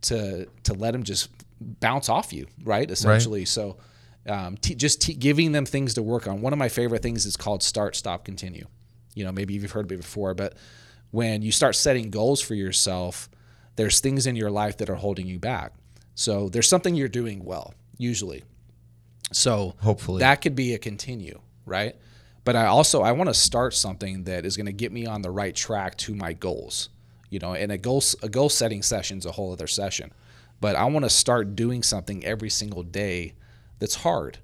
S5: to to let them just bounce off you, right? Essentially, so um, t- just t- giving them things to work on. One of my favorite things is called start, stop, continue. You know, maybe you've heard of it before, but when you start setting goals for yourself, there's things in your life that are holding you back. So there's something you're doing well, usually. So
S4: Hopefully.
S5: that could be a continue, right? But I also I want to start something that is going to get me on the right track to my goals. You know, and a goal a goal setting session is a whole other session. But I want to start doing something every single day that's hard.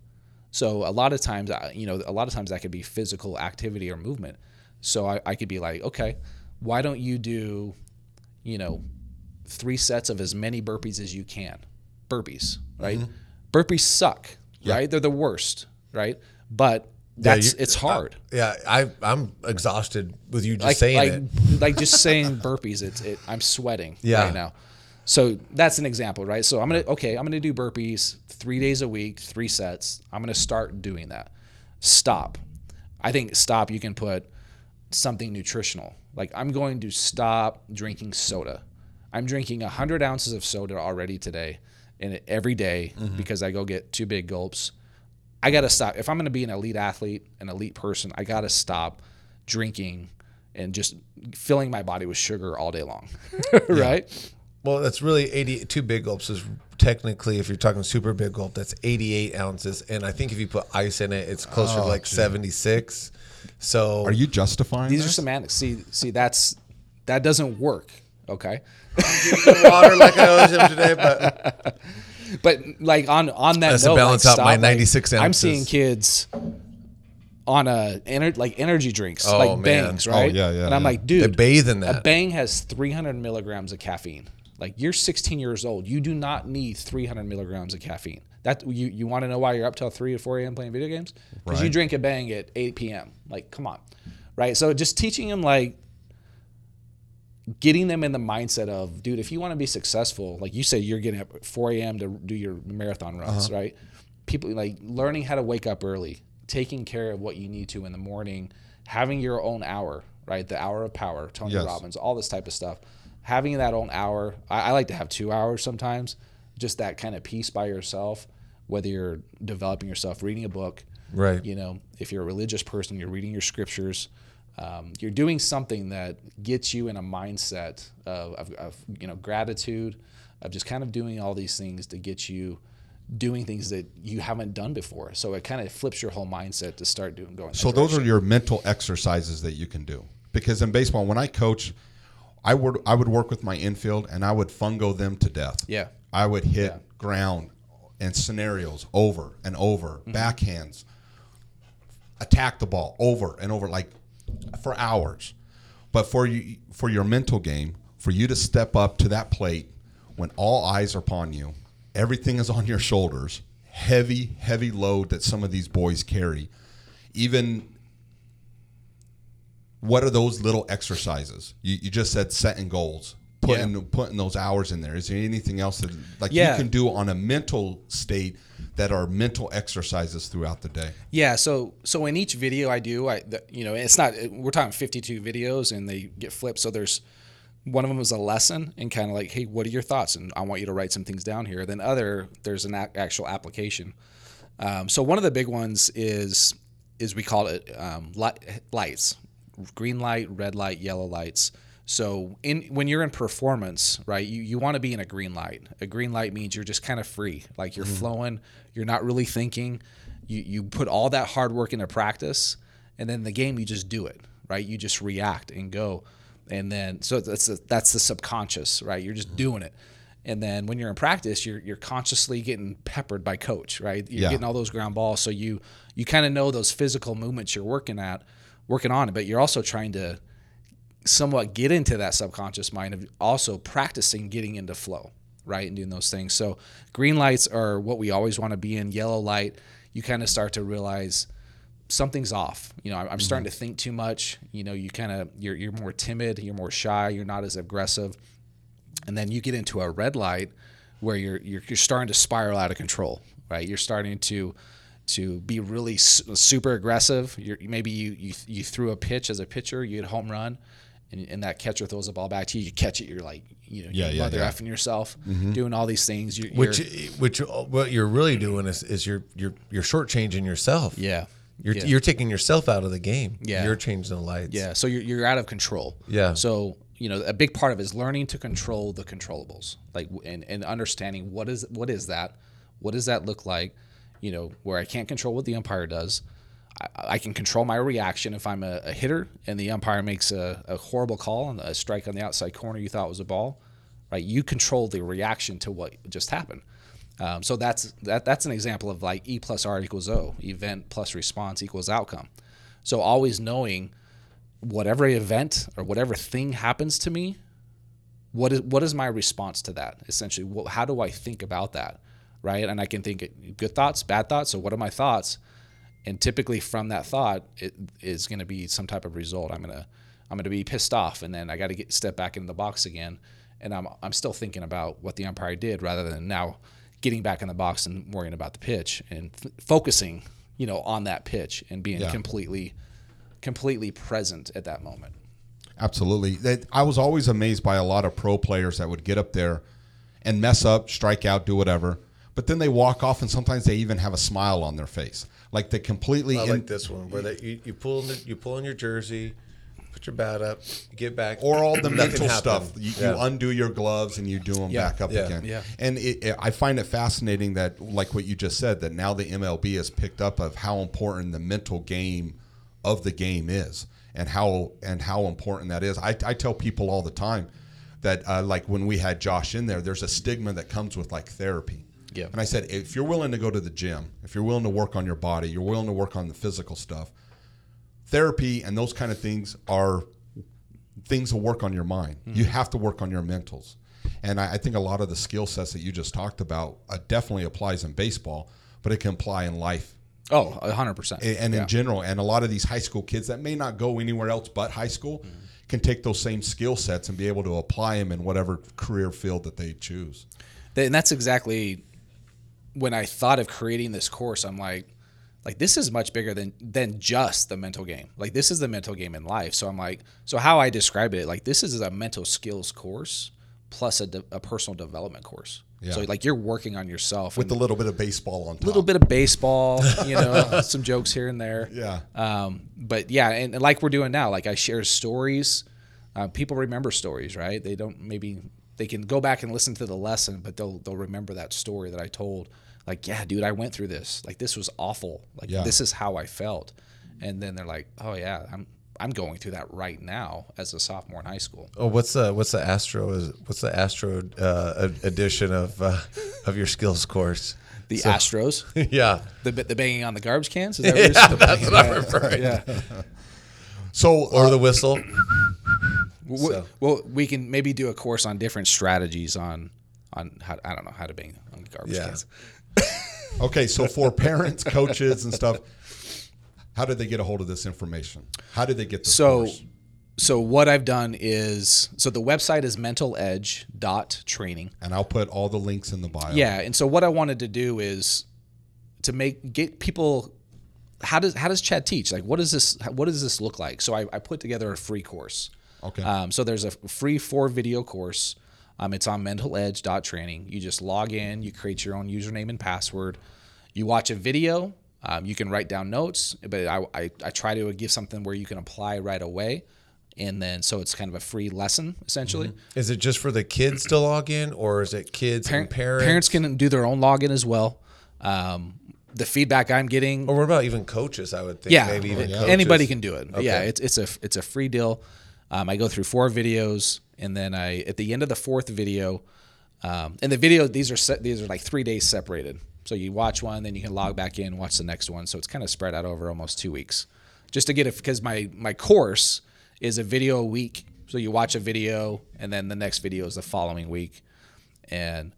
S5: So a lot of times, I- you know, a lot of times that could be physical activity or movement. So I, I could be like, okay, why don't you do, you know, three sets of as many burpees as you can. Burpees, right? Mm-hmm. Burpees suck, right? They're the worst, right? But that's
S4: you-
S5: it's hard.
S4: Yeah, I I'm exhausted with you just
S5: like
S4: saying
S5: like,
S4: it. [laughs]
S5: like just saying burpees, it's it, I'm sweating
S4: Yeah.
S5: right now. So that's an example, right? So I'm gonna okay, I'm gonna do burpees three days a week, three sets. I'm gonna start doing that. Stop. I think stop. You can put something nutritional. Like I'm going to stop drinking soda. I'm drinking 100 ounces of soda already today, and every day mm-hmm. because I go get two big gulps. I got to stop. If I'm going to be an elite athlete, an elite person, I got to stop drinking and just filling my body with sugar all day long. [laughs] right?
S4: Well, that's really 82 big gulps is technically, if you're talking super big gulp, that's 88 ounces. And I think if you put ice in it, it's closer to oh, like 76. So
S1: Are you justifying
S5: These are semantics. See, see, that's that doesn't work. Okay.
S4: water like I always am today, but [laughs]
S5: But like on on that
S4: That's to balance
S5: like,
S4: out my
S5: stop, like, I'm seeing kids on a ener- like energy drinks,
S4: Oh,
S5: like
S4: man.
S5: bangs,
S1: Oh,
S5: right?
S1: yeah, yeah,
S5: And I'm
S1: yeah.
S5: like, dude,
S4: they bathe in that.
S5: a bang has 300 milligrams of caffeine. Like you're 16 years old, you do not need 300 milligrams of caffeine. That you you want to know why you're up till 3 or 4 a.m. playing video games? Because you drink a bang at 8 p.m. Like, come on, right? So just teaching them like getting them in the mindset of, dude, if you want to be successful, like you said, you're getting up at 4 a.m. to do your marathon runs, uh-huh. right? People like learning how to wake up early, taking care of what you need to in the morning, having your own hour, right? The hour of power, Tony
S1: Yes.
S5: Robbins, all this type of stuff. Having that own hour, I, I like to have two hours sometimes, just that kind of peace by yourself, whether you're developing yourself, reading a book,
S4: Right.
S5: you know, if you're a religious person, you're reading your scriptures. Um, you're doing something that gets you in a mindset of, of, of, you know, gratitude, of just kind of doing all these things to get you doing things that you haven't done before. So it kind of flips your whole mindset to start doing going.
S1: So those are your mental exercises that you can do. Because in baseball, when I coach, I would I would work with my infield and I would fungo them to death.
S5: Yeah.
S1: I would hit
S5: Yeah.
S1: ground and scenarios over and over,
S5: Mm-hmm.
S1: backhands, attack the ball over and over, like for hours. But for you, for your mental game, for you to step up to that plate when all eyes are upon you, everything is on your shoulders, heavy, heavy load that some of these boys carry. Even what are those little exercises? You, you just said setting goals, putting putting those hours in there. Is there anything else that like
S5: Yeah.
S1: you can do on a mental state that are mental exercises throughout the day?
S5: Yeah, so so in each video I do, I the, you know it's not we're talking 52 videos and they get flipped. So there's one of them is a lesson and kind of like, hey, what are your thoughts? And I want you to write some things down here. Then other there's an a- actual application. Um, so one of the big ones is is we call it um, light, lights, green light, red light, yellow lights. So in when you're in performance, right, you, you want to be in a green light. A green light means you're just kind of free, like you're mm-hmm. flowing, you're not really thinking. You you put all that hard work into practice, and then the game you just do it, right? You just react and go, and then so that's the, that's the subconscious, right? You're just mm-hmm. doing it. And then when you're in practice, you're you're consciously getting peppered by coach, right? You're
S1: Yeah.
S5: getting all those ground balls, so you you kind of know those physical movements you're working at, working on, it, but you're also trying to somewhat get into that subconscious mind of also practicing getting into flow, right? And doing those things. So green lights are what we always want to be in. Yellow light, you kind of start to realize something's off. You know, I'm, I'm starting mm-hmm. to think too much. You know, you kind of you're you're more timid, you're more shy, you're not as aggressive, and then you get into a red light where you're you're, you're starting to spiral out of control. Right, you're starting to to be really su- super aggressive. You're, maybe you, you you threw a pitch as a pitcher, you hit a home run, and, and that catcher throws the ball back to you. You catch it, you're like, you know,
S1: Yeah,
S5: you're
S1: yeah,
S5: mother
S1: yeah.
S5: effing yourself, mm-hmm. doing all these things. You're,
S4: Which,
S5: you're-
S4: which, uh, what you're really doing is, is you're you're you're shortchanging yourself.
S5: yeah,
S4: You're,
S5: yeah.
S4: you're taking yourself out of the game.
S5: Yeah.
S4: You're changing the lights.
S5: Yeah, so you're, you're out of control.
S4: Yeah.
S5: So you know a big part of it is learning to control the controllables, like and, and understanding what is what is that, what does that look like, you know, where I can't control what the umpire does. I, I can control my reaction if I'm a, a hitter and the umpire makes a, a horrible call on a strike on the outside corner you thought was a ball, right? You control the reaction to what just happened. Um, so that's that. That's an example of like E plus R equals O. Event plus response equals outcome. So always knowing whatever event or whatever thing happens to me, what is what is my response to that? Essentially, what, how do I think about that, right? And I can think good thoughts, bad thoughts. So what are my thoughts? And typically from that thought, it is going to be some type of result. I'm gonna I'm gonna be pissed off, and then I got to get step back into the box again, and I'm I'm still thinking about what the umpire did rather than now getting back in the box and worrying about the pitch and f- focusing, you know, on that pitch and being
S1: Yeah.
S5: completely completely present at that moment.
S1: Absolutely. That I was always amazed by a lot of pro players that would get up there and mess up, strike out, do whatever, but then they walk off and sometimes they even have a smile on their face, like they completely.
S4: I
S1: in-
S4: like this one where that you, you pull in the, you pull in your jersey, put your bat up, get back,
S1: or all the [coughs] mental stuff. You,
S4: Yeah.
S1: you undo your gloves and you do them
S5: Yeah,
S1: back up
S4: yeah,
S1: again.
S5: yeah.
S1: And it, it- I find it fascinating that, like what you just said, that now the MLB has picked up of how important the mental game of the game is, and how and how important that is. I, I tell people all the time that, uh, like when we had Josh in there, there's a stigma that comes with like therapy.
S5: Yeah.
S1: And I said, if you're willing to go to the gym, if you're willing to work on your body, you're willing to work on the physical stuff, therapy and those kind of things are things to work on your mind. You have to work on your mentals. And I, I think a lot of the skill sets that you just talked about uh, definitely applies in baseball, but it can apply in life
S5: Oh, hundred percent.
S1: a- and in general. And a lot of these high school kids that may not go anywhere else but high school can take those same skill sets and be able to apply them in whatever career field that they choose.
S5: and that's exactly when I thought of creating this course. I'm like, like this is much bigger than than just the mental game. Like this is the mental game in life. So I'm like, so how I describe it, like this is a mental skills course plus a, de- a personal development course.
S1: Yeah.
S5: So like you're working on yourself
S1: With a little bit of baseball on top.
S5: a little bit of baseball, you know, [laughs] [laughs] some jokes here and there.
S1: Yeah.
S5: Um, but yeah, and, and like we're doing now, like I share stories. Uh, people remember stories, right? They don't maybe they can go back and listen to the lesson, but they'll they'll remember that story that I told. Like, yeah, dude, I went through this. Like, this was awful. Like,
S1: Yeah.
S5: this is how I felt. And then they're like, oh yeah, I'm I'm going through that right now as a sophomore in high school.
S4: Oh, what's the what's the Astro is what's the Astro uh, ed- edition of uh, of your skills course?
S5: The Astros, [laughs]
S4: yeah,
S5: the the banging on the garbage cans. Is that [laughs] what you're saying?
S4: that's what I'm referring.
S5: Yeah.
S1: So,
S4: Or
S1: uh,
S4: the whistle. [coughs] So-
S5: Well, we can maybe do a course on different strategies on on how I don't know how to bang on garbage
S4: Yeah.
S5: cans. [laughs]
S1: okay, so for parents, coaches, and stuff, how did they get a hold of this information? How did they get this
S5: So,
S1: course?
S5: so what I've done is so the website is mentaledge.training.
S1: And I'll put all the links in the bio.
S5: Yeah, and so what I wanted to do is to make get people how does how does Chad teach? Like what does this what does this look like? So I, I put together a free course.
S1: Okay.
S5: Um, so there's a free four video course. Um, it's on mentaledge.training. You just log in, you create your own username and password. You watch a video. Um, you can write down notes, but I, I, I try to give something where you can apply right away. And then, so it's kind of a free lesson essentially.
S4: Is it just for the kids to log in, or is it kids
S5: Par-
S4: and parents?
S5: parents can do their own login as well. Um, the feedback I'm getting,
S4: Or what about even coaches? I would think
S5: yeah,
S4: maybe even coaches.
S5: anybody can do it. Yeah, it's it's a it's a free deal. Um, I go through four videos, and then I at the end of the fourth video, um, and the video these are set, these are like three days separated. So you watch one, then you can log back in, watch the next one. So it's kind of spread out over almost two weeks, just to get it because my my course is a video a week. So you watch a video, and then the next video is the following week, and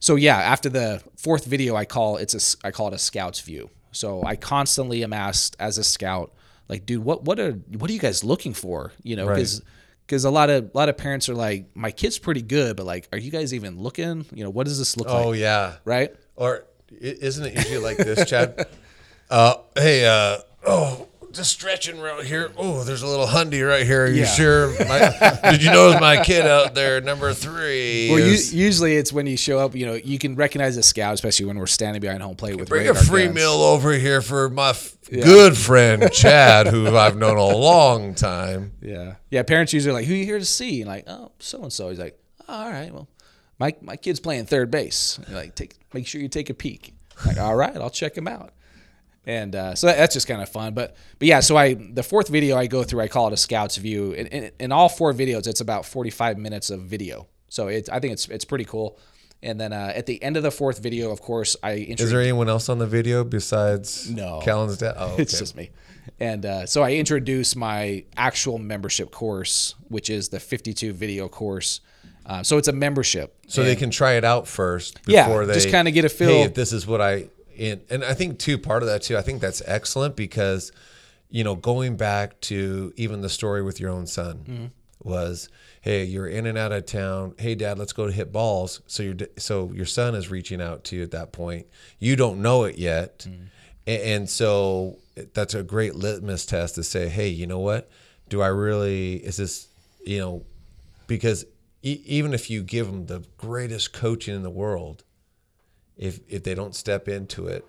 S5: so yeah, after the fourth video, I call it's a I call it a scout's view. So I constantly am asked as a scout, like, dude, what what are what are you guys looking for? You know,
S4: Right.
S5: because because a lot of a lot of parents are like, my kid's pretty good, but like, are you guys even looking? You know, what does this look
S4: Oh
S5: like?
S4: Oh yeah.
S5: Right?
S4: Or isn't it usually like this, Chad? [laughs] uh, hey, uh, oh, just stretching right here. Oh, there's a little hundy right here. Are you
S5: Yeah.
S4: sure? My, [laughs] did you notice my kid out there, number three?
S5: Well,
S4: is-
S5: usually it's when you show up, you know, you can recognize a scout, especially when we're standing behind home plate with
S4: Bring a free
S5: guns.
S4: meal over here for my f- good friend [laughs] Chad, who I've known a long time.
S5: Yeah, yeah. Parents usually are like, "Who you here to see?" And like, "Oh, so and so." He's like, oh, "All right, well, my my kid's playing third base. Like, take make sure you take a peek." Like, all right, I'll check him out. And uh, so that, that's just kind of fun. But but yeah, so I the fourth video I go through, I call it a scout's view. And in, in all four videos, it's about forty five minutes of video. So it's I think it's it's pretty cool. And then uh, at the end of the fourth video, of course, I
S4: Is there anyone else on the video besides
S5: No.
S4: Callan's dad? [laughs] Oh, okay.
S5: It's just me. And uh, so I introduce my actual membership course, which is the 52 video course. Uh, so it's a membership.
S4: so they can try it out first
S5: Yeah,
S4: before they
S5: just kinda get a feel.
S4: Hey, if this is what I and, and I think too part of that too. I think that's excellent because you know going back to even the story with your own son
S5: Mm-hmm.
S4: was hey you're in and out of town hey dad let's go to hit balls so your so your son is reaching out to you at that point you don't know it yet
S5: Mm-hmm.
S4: A- and so that's a great litmus test to say hey you know what do i really is this you know because e- even if you give them the greatest coaching in the world if if they don't step into it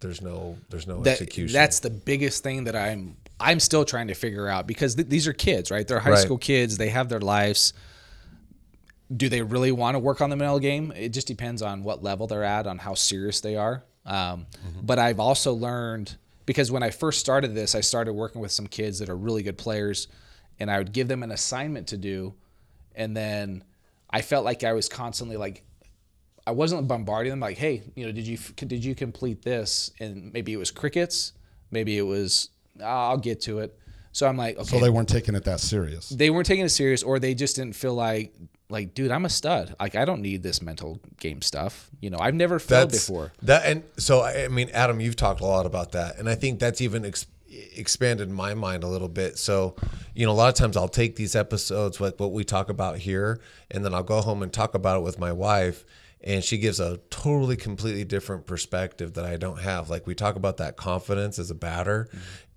S4: there's no there's no
S5: that,
S4: execution
S5: that's the biggest thing that I'm I'm still trying to figure out because th- these are kids, right? They're high
S4: Right.
S5: school kids. They have their lives. Do they really want to work on the mental game? It just depends on what level they're at, on how serious they are. Um, But I've also learned because when I first started this, I started working with some kids that are really good players, and I would give them an assignment to do, and then I felt like I was constantly like I wasn't bombarding them like, hey, you know, did you did you complete this? And maybe it was crickets, maybe it was "Ah, I'll get to it. So I'm like, okay,
S6: So they weren't taking it that serious.
S5: they weren't taking it serious, or they just didn't feel like like, dude, I'm a stud. Like I don't need this mental game stuff. You know, I've never failed
S4: that's
S5: before.
S4: that and so I I mean Adam you've talked a lot about that and I think that's even ex- expanded my mind a little bit so you know a lot of times I'll take these episodes like what we talk about here and then I'll go home and talk about it with my wife and she gives a totally completely different perspective that I don't have. Like we talk about that confidence as a batter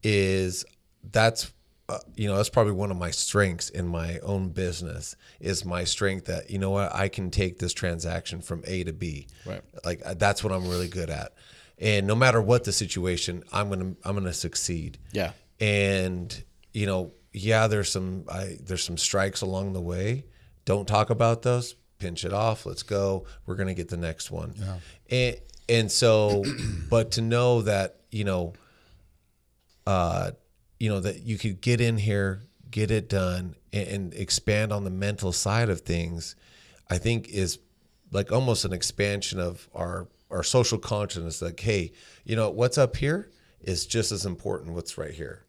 S4: is that's uh, you know that's probably one of my strengths in my own business is my strength that you know what I can take this transaction from A to B.
S5: Right.
S4: like uh, that's what I'm really good at. And no matter what the situation I'm gonna I'm gonna succeed.
S5: Yeah.
S4: and you know yeah there's some I there's some strikes along the way. Don't talk about those pinch it off let's go we're gonna get the next one Yeah. and and so [clears throat] but to know that you know uh, you know that you could get in here, get it done, and, and expand on the mental side of things. I think is like almost an expansion of our our social consciousness. Like, hey, you know what's up here is just as important what's right here,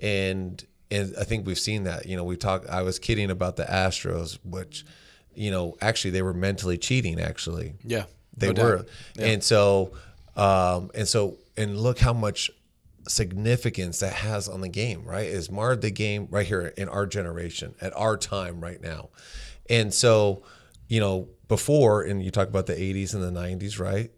S4: and and I think we've seen that. You know, we talk. I was kidding about the Astros, which you know actually they were mentally cheating. Actually,
S5: Yeah,
S4: they
S5: no
S4: were. And so um and so and look how much significance that has on the game right? Is marred the game right here in our generation at our time right now. And so you know before and you talk about the 80s and the 90s right?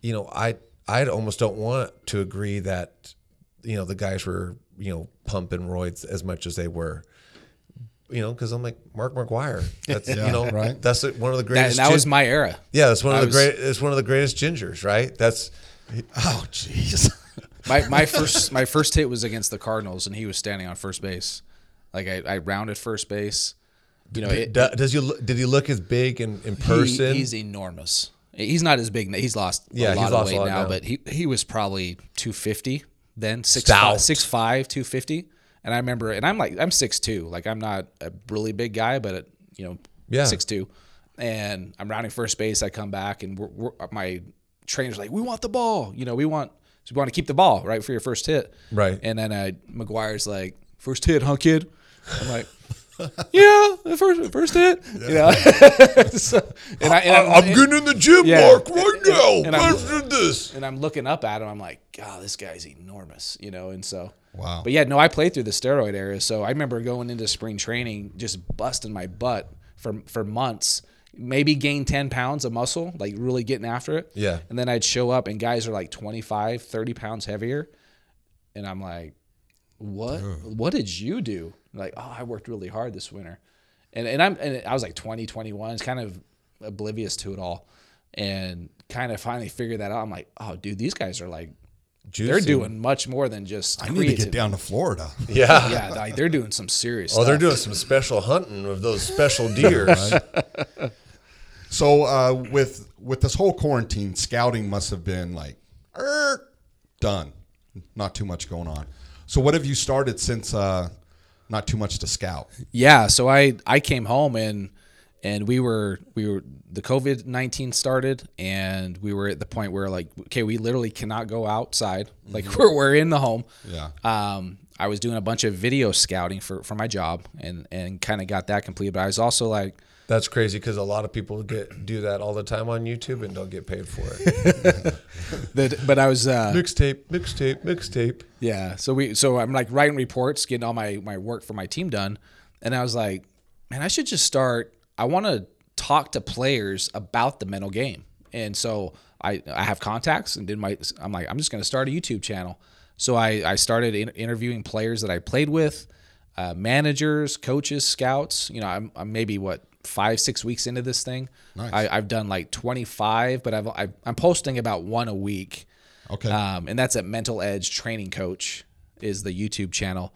S4: You know i i almost don't want to agree that you know the guys were you know pumping roids as much as they were you know because i'm like mark mcgwire that's [laughs] you know
S6: right.
S4: that's one of the
S5: That,
S4: greatest
S5: that
S4: gin-
S5: was my era.
S4: yeah, that's one of
S5: I
S4: the
S5: was-
S4: great. It's one of the greatest gingers, right? That's
S6: Oh, jeez. [laughs]
S5: My my first my first hit was against the Cardinals, and he was standing on first base. Like I, I rounded first base. You know, it,
S4: does you did he look as big in, in
S5: he-
S4: person?
S5: he's enormous. He's not as big. now. He's lost
S4: Yeah,
S5: a
S4: he's
S5: lot
S4: lost
S5: of
S4: a
S5: weight
S4: lot
S5: now,
S4: now.
S5: but he he was probably 250 then, six
S4: Stout.
S5: five, six five, 250. And I remember, and I'm like, I'm six two. Like I'm not a really big guy, but you know,
S4: Yeah.
S5: six two. And I'm rounding first base. I come back, and we're, we're, my trainer's like, "We want the ball. You know, we want we want to keep the ball right for your first hit."
S4: Right.
S5: And then uh, McGwire's like, first hit, huh, kid?" I'm like, yeah, first first hit. You know? So- and I, and I'm-
S4: getting in the gym,
S5: Yeah.
S4: Mark, right now.
S5: And I'm-
S4: this.
S5: and I'm looking up at him. I'm like, God, this guy's enormous, you know. And so,
S1: Wow.
S5: But yeah, no, I played through the steroid era, so I remember going into spring training just busting my butt for for months. Maybe gain 10 pounds of muscle, like really getting after it.
S4: Yeah.
S5: And then I'd show up and guys are like 25, 30 pounds heavier. And I'm like, what? What did you do? Like, oh, I worked really hard this winter. And, and I'm and I was like 20, 21. It's kind of oblivious to it all. And kind of finally figured that out. I'm like, oh, dude, these guys are like, they're doing much more than just.
S1: I need to get down to Florida. [laughs]
S4: Yeah. [laughs]
S5: Yeah, like they're doing some serious.
S4: Oh, they're doing some special hunting of those special [laughs] deers.
S1: So uh, with with this whole quarantine, scouting must have been like er, done. Not too much going on. So what have you started since uh, not too much to scout?
S5: Yeah, so I I came home and and we were we were the COVID nineteen started and we were at the point where like okay we literally cannot go outside [laughs] like we're we're in the home.
S1: Yeah.
S5: Um, I was doing a bunch of video scouting for for my job and and kind of got that completed. But I was also like
S4: That's crazy because a lot of people get do that all the time on YouTube and don't get paid for it. [laughs]
S5: that, but I was uh,
S4: mixtape, mixtape, mixtape.
S5: Yeah. So we so I'm like writing reports, getting all my my work for my team done, and I was like, man, I should just start. I want to talk to players about the mental game, and so I I have contacts and did my. I'm like, I'm just going to start a YouTube channel. So I I started in, interviewing players that I played with, uh, managers, coaches, scouts. You know, I'm, I'm maybe what five six weeks into this thing.
S1: Nice.
S5: I, I've done like 25, but I've, I've I'm posting about one a week.
S1: Okay.
S5: Um, and that's at Mental Edge Training Coach is the YouTube channel.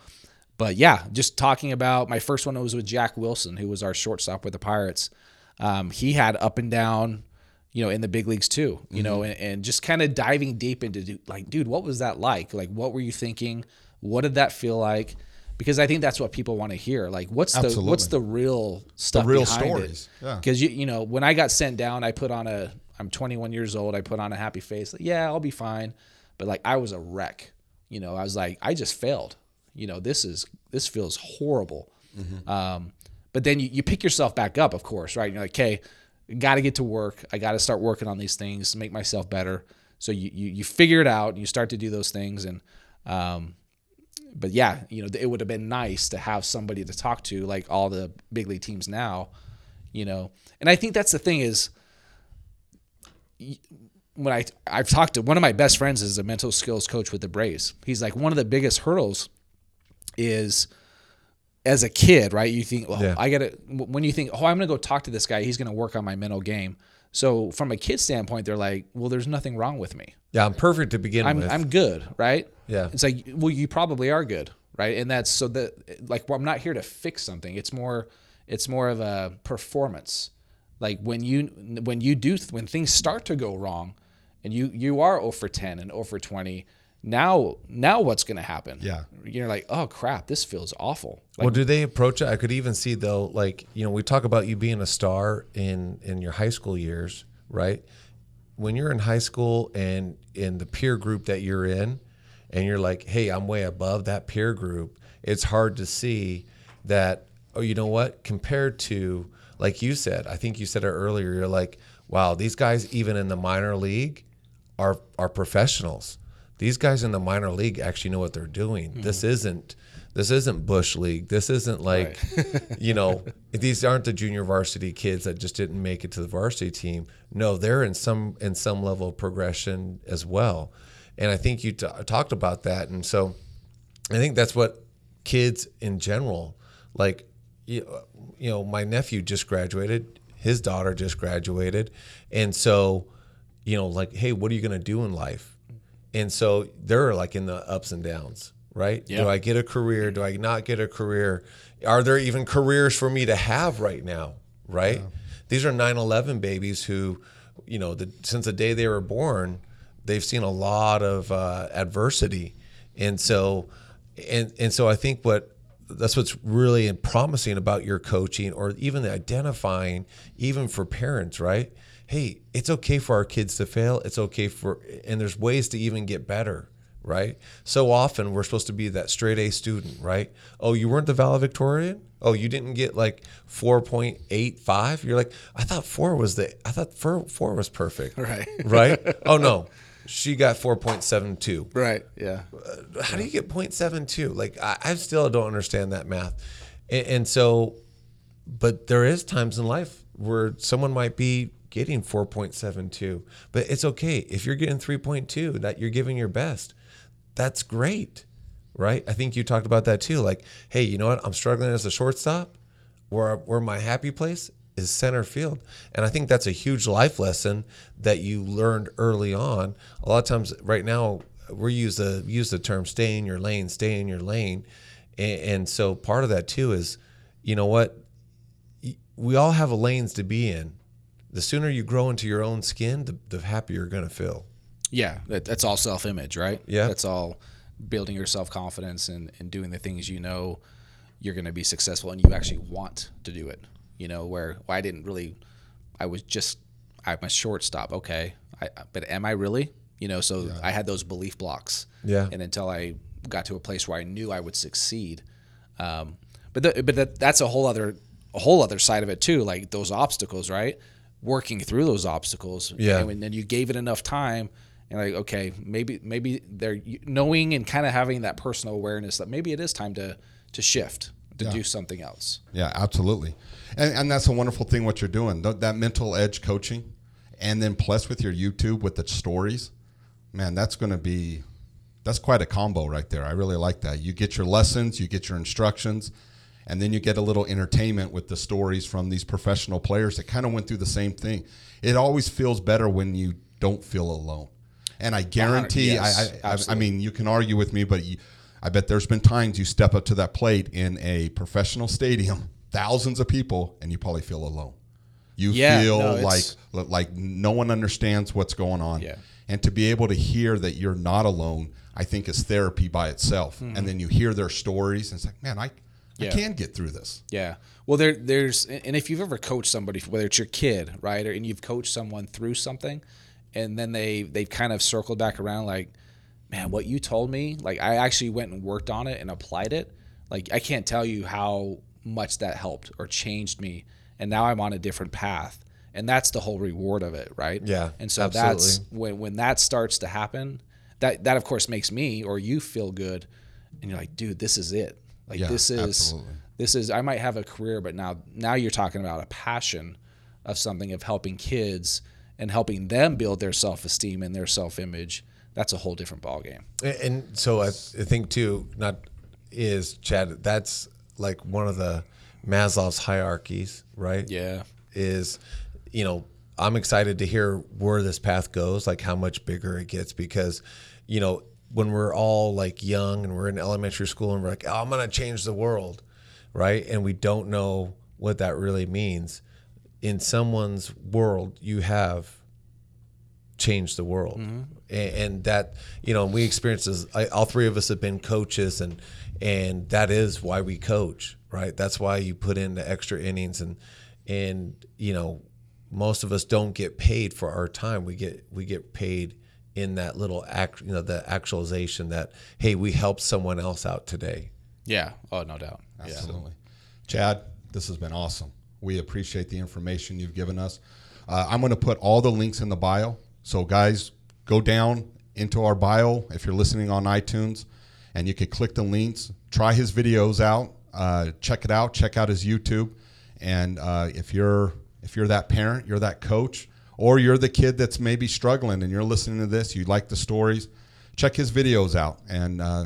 S5: But yeah, just talking about my first one was with Jack Wilson, who was our shortstop with the Pirates. Um, he had up and down, you know, in the big leagues too, you know, and, and just kind of diving deep into like, dude, what was that like? Like, what were you thinking? What did that feel like? Because I think that's what people want to hear. Like, what's the what's the real stuff?
S1: real
S5: behind
S1: stories, yeah.
S5: Because you you know, when I got sent down, I put on a. I'm 21 years old. I put on a happy face. Like, yeah, I'll be fine. But like, I was a wreck. You know, I was like, I just failed. You know, this is this feels horrible. Um, but then you, you pick yourself back up, of course, right? You're like, okay, got to get to work. I got to start working on these things to make myself better. So you, you you figure it out. And you start to do those things, and um, but yeah, you know, it would have been nice to have somebody to talk to, like all the big league teams now, you know. And I think that's the thing is, when I I've talked to one of my best friends is a mental skills coach with the Braves. He's like one of the biggest hurdles is as a kid, right? You think, well,
S4: Yeah.
S5: I gotta when you think, oh, I'm gonna go talk to this guy, he's gonna work on my mental game. So from a kid standpoint, they're like, well, there's nothing wrong with me.
S4: Yeah, I'm perfect to begin
S5: I'm
S4: with.
S5: I'm good, right?
S4: Yeah.
S5: It's like, well, you probably are good, right? And that's so that like well, I'm not here to fix something. It's more it's more of a performance. Like when you when you do when things start to go wrong, and you you are 0 for 10 and 0 for 20. Now now what's going to happen?
S1: Yeah.
S5: You're like, oh crap, this feels awful. Like,
S4: well, do they approach it? I could even see though, like you know, we talk about you being a star in in your high school years, right? When you're in high school and in the peer group that you're in, and you're like, hey, I'm way above that peer group. It's hard to see that. Oh, you know what? Compared to like you said, I think you said it earlier. You're like, wow, these guys even in the minor league are are professionals. These guys in the minor league actually know what they're doing. This mm. isn't this isn't bush league. This isn't like [laughs] you know these aren't the junior varsity kids that just didn't make it to the varsity team. No, they're in some in some level of progression as well. And I think you t- talked about that, and so I think that's what kids in general like. You, you know, my nephew just graduated. His daughter just graduated, and so you know, like, hey, what are you going to do in life? And so they're like in the ups and downs, right?
S5: Yeah.
S4: Do I get a career? Do I not get a career? Are there even careers for me to have right now, right? These are 9 11 babies who, you know, the, since the day they were born, they've seen a lot of uh, adversity. And so, and, and so I think what that's what's really promising about your coaching or even the identifying even for parents right hey it's okay for our kids to fail it's okay for and there's ways to even get better right? So often we're supposed to be that straight A student, right? Oh, you weren't the valedictorian? Oh, you didn't get like 4.85? You're like, I thought 4 was the I thought 4, 4 was perfect.
S5: Right.
S4: Right? [laughs] Oh no. She got 4.72
S5: Right. Yeah.
S4: Uh, how do you get 0.72 like I, I still don't understand that math and, and so but there is times in life where someone might be getting 4.72 but it's okay. If you're getting 3.2 that you're giving your best. That's great right? I think you talked about that too like hey you know what? I'm struggling as a shortstop. Where where my happy place is center field. And i think that's a huge life lesson that you learned early on. A lot of times right now we use the use the term stay in your lane stay in your lane. And, and so part of that too is you know what? We all have lanes to be in the sooner you grow into your own skin the, the happier you're going to feel
S5: Yeah. That, that's all self image, right?
S4: Yeah.
S5: That's all building your self confidence and, and doing the things you know you're going to be successful and you actually want to do it. You know, where well, I didn't really, I was just, I'm a shortstop. Okay. I, but am I really? You know, so I had those belief blocks.
S4: Yeah.
S5: And until I got to a place where I knew I would succeed. Um, but the, but that, that's a whole other a whole other side of it too, like those obstacles, right? Working through those obstacles.
S4: Yeah.
S5: And then you gave it enough time, and like, okay, maybe maybe they're knowing and kind of having that personal awareness that maybe it is time to to shift to do something else.
S1: Yeah, absolutely. And, and that's a wonderful thing what you're doing. Th- that mental edge coaching, and then plus with your YouTube with the stories, man, that's going to be that's quite a combo right there. I really like that. You get your lessons, you get your instructions, and then you get a little entertainment with the stories from these professional players that kind of went through the same thing. It always feels better when you don't feel alone. And I guarantee,
S5: yes,
S1: I, I, I, mean, you can argue with me, but you, I bet there's been times you step up to that plate in a professional stadium, [laughs] thousands of people, and you probably feel alone. You
S5: Yeah,
S1: feel
S5: no,
S1: like like no one understands what's going on.
S5: Yeah.
S1: And to be able to hear that you're not alone, I think is therapy by itself. And then you hear their stories, and it's like, man, I, I
S5: Mm-hmm.
S1: Can get through this.
S5: Yeah. Well, there, there's, and if you've ever coached somebody, whether it's your kid, right, or and you've coached someone through something, and then they they've kind of circled back around, like, man, what you told me, like, I actually went and worked on it and applied it. Like, I can't tell you how much that helped or changed me, and now I'm on a different path, and that's the whole reward of it, right?
S4: Yeah,
S5: And so that's when when that starts to happen, that that of course makes me or you feel good, and you're like, dude, this is it. Like
S1: Yeah,
S5: this is
S1: absolutely.
S5: this is I might have a career, but now now you're talking about a passion of something of helping kids and helping them build their self esteem and their self image. That's a whole different ballgame.
S4: And, and so I, I think too, not is Chad. That's like one of the Maslow's hierarchies, right?
S5: Yeah.
S4: Is you know I'm excited to hear where this path goes, like how much bigger it gets, because you know when we're all like young and we're in elementary school and we're like, oh, I'm gonna change the world, right? And we don't know what that really means. In someone's world, you have changed the world mm-hmm. and, and that you know we experience this I, all three of us have been coaches and and that is why we coach right that's why you put in the extra innings and and you know most of us don't get paid for our time we get we get paid in that little act you know the actualization that hey we helped someone else out today
S5: Yeah. Oh, no doubt. Yeah.
S1: Absolutely. Chad, this has been awesome. We appreciate the information you've given us. Uh, I'm going to put all the links in the bio. So, guys, go down into our bio if you're listening on iTunes, and you can click the links. Try his videos out. Uh, check it out. Check out his YouTube. And uh, if you're if you're that parent, you're that coach, or you're the kid that's maybe struggling and you're listening to this, you like the stories, check his videos out. And uh,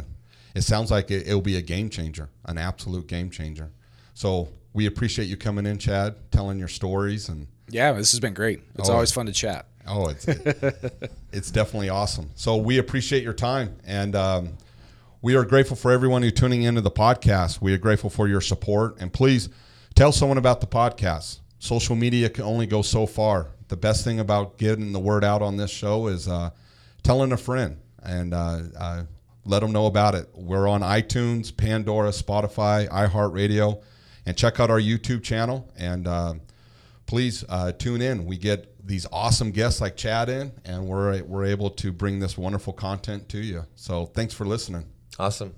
S1: it sounds like it, it'll be a game changer, an absolute game changer. So we appreciate you coming in, Chad, telling your stories, and
S5: Yeah. This has been great. It's
S1: Oh.
S5: always fun to chat.
S1: oh, it's [laughs] it's definitely awesome. So we appreciate your time, and um, we are grateful for everyone who's tuning into the podcast. We are grateful for your support, and please tell someone about the podcast. Social media can only go so far. The best thing about getting the word out on this show is uh, telling a friend and uh, uh, let them know about it. We're on iTunes, Pandora, Spotify, iHeartRadio, and check out our YouTube channel. And uh, please uh, tune in. We get these awesome guests like Chad in, and we're we're able to bring this wonderful content to you. So thanks for listening.
S4: Awesome.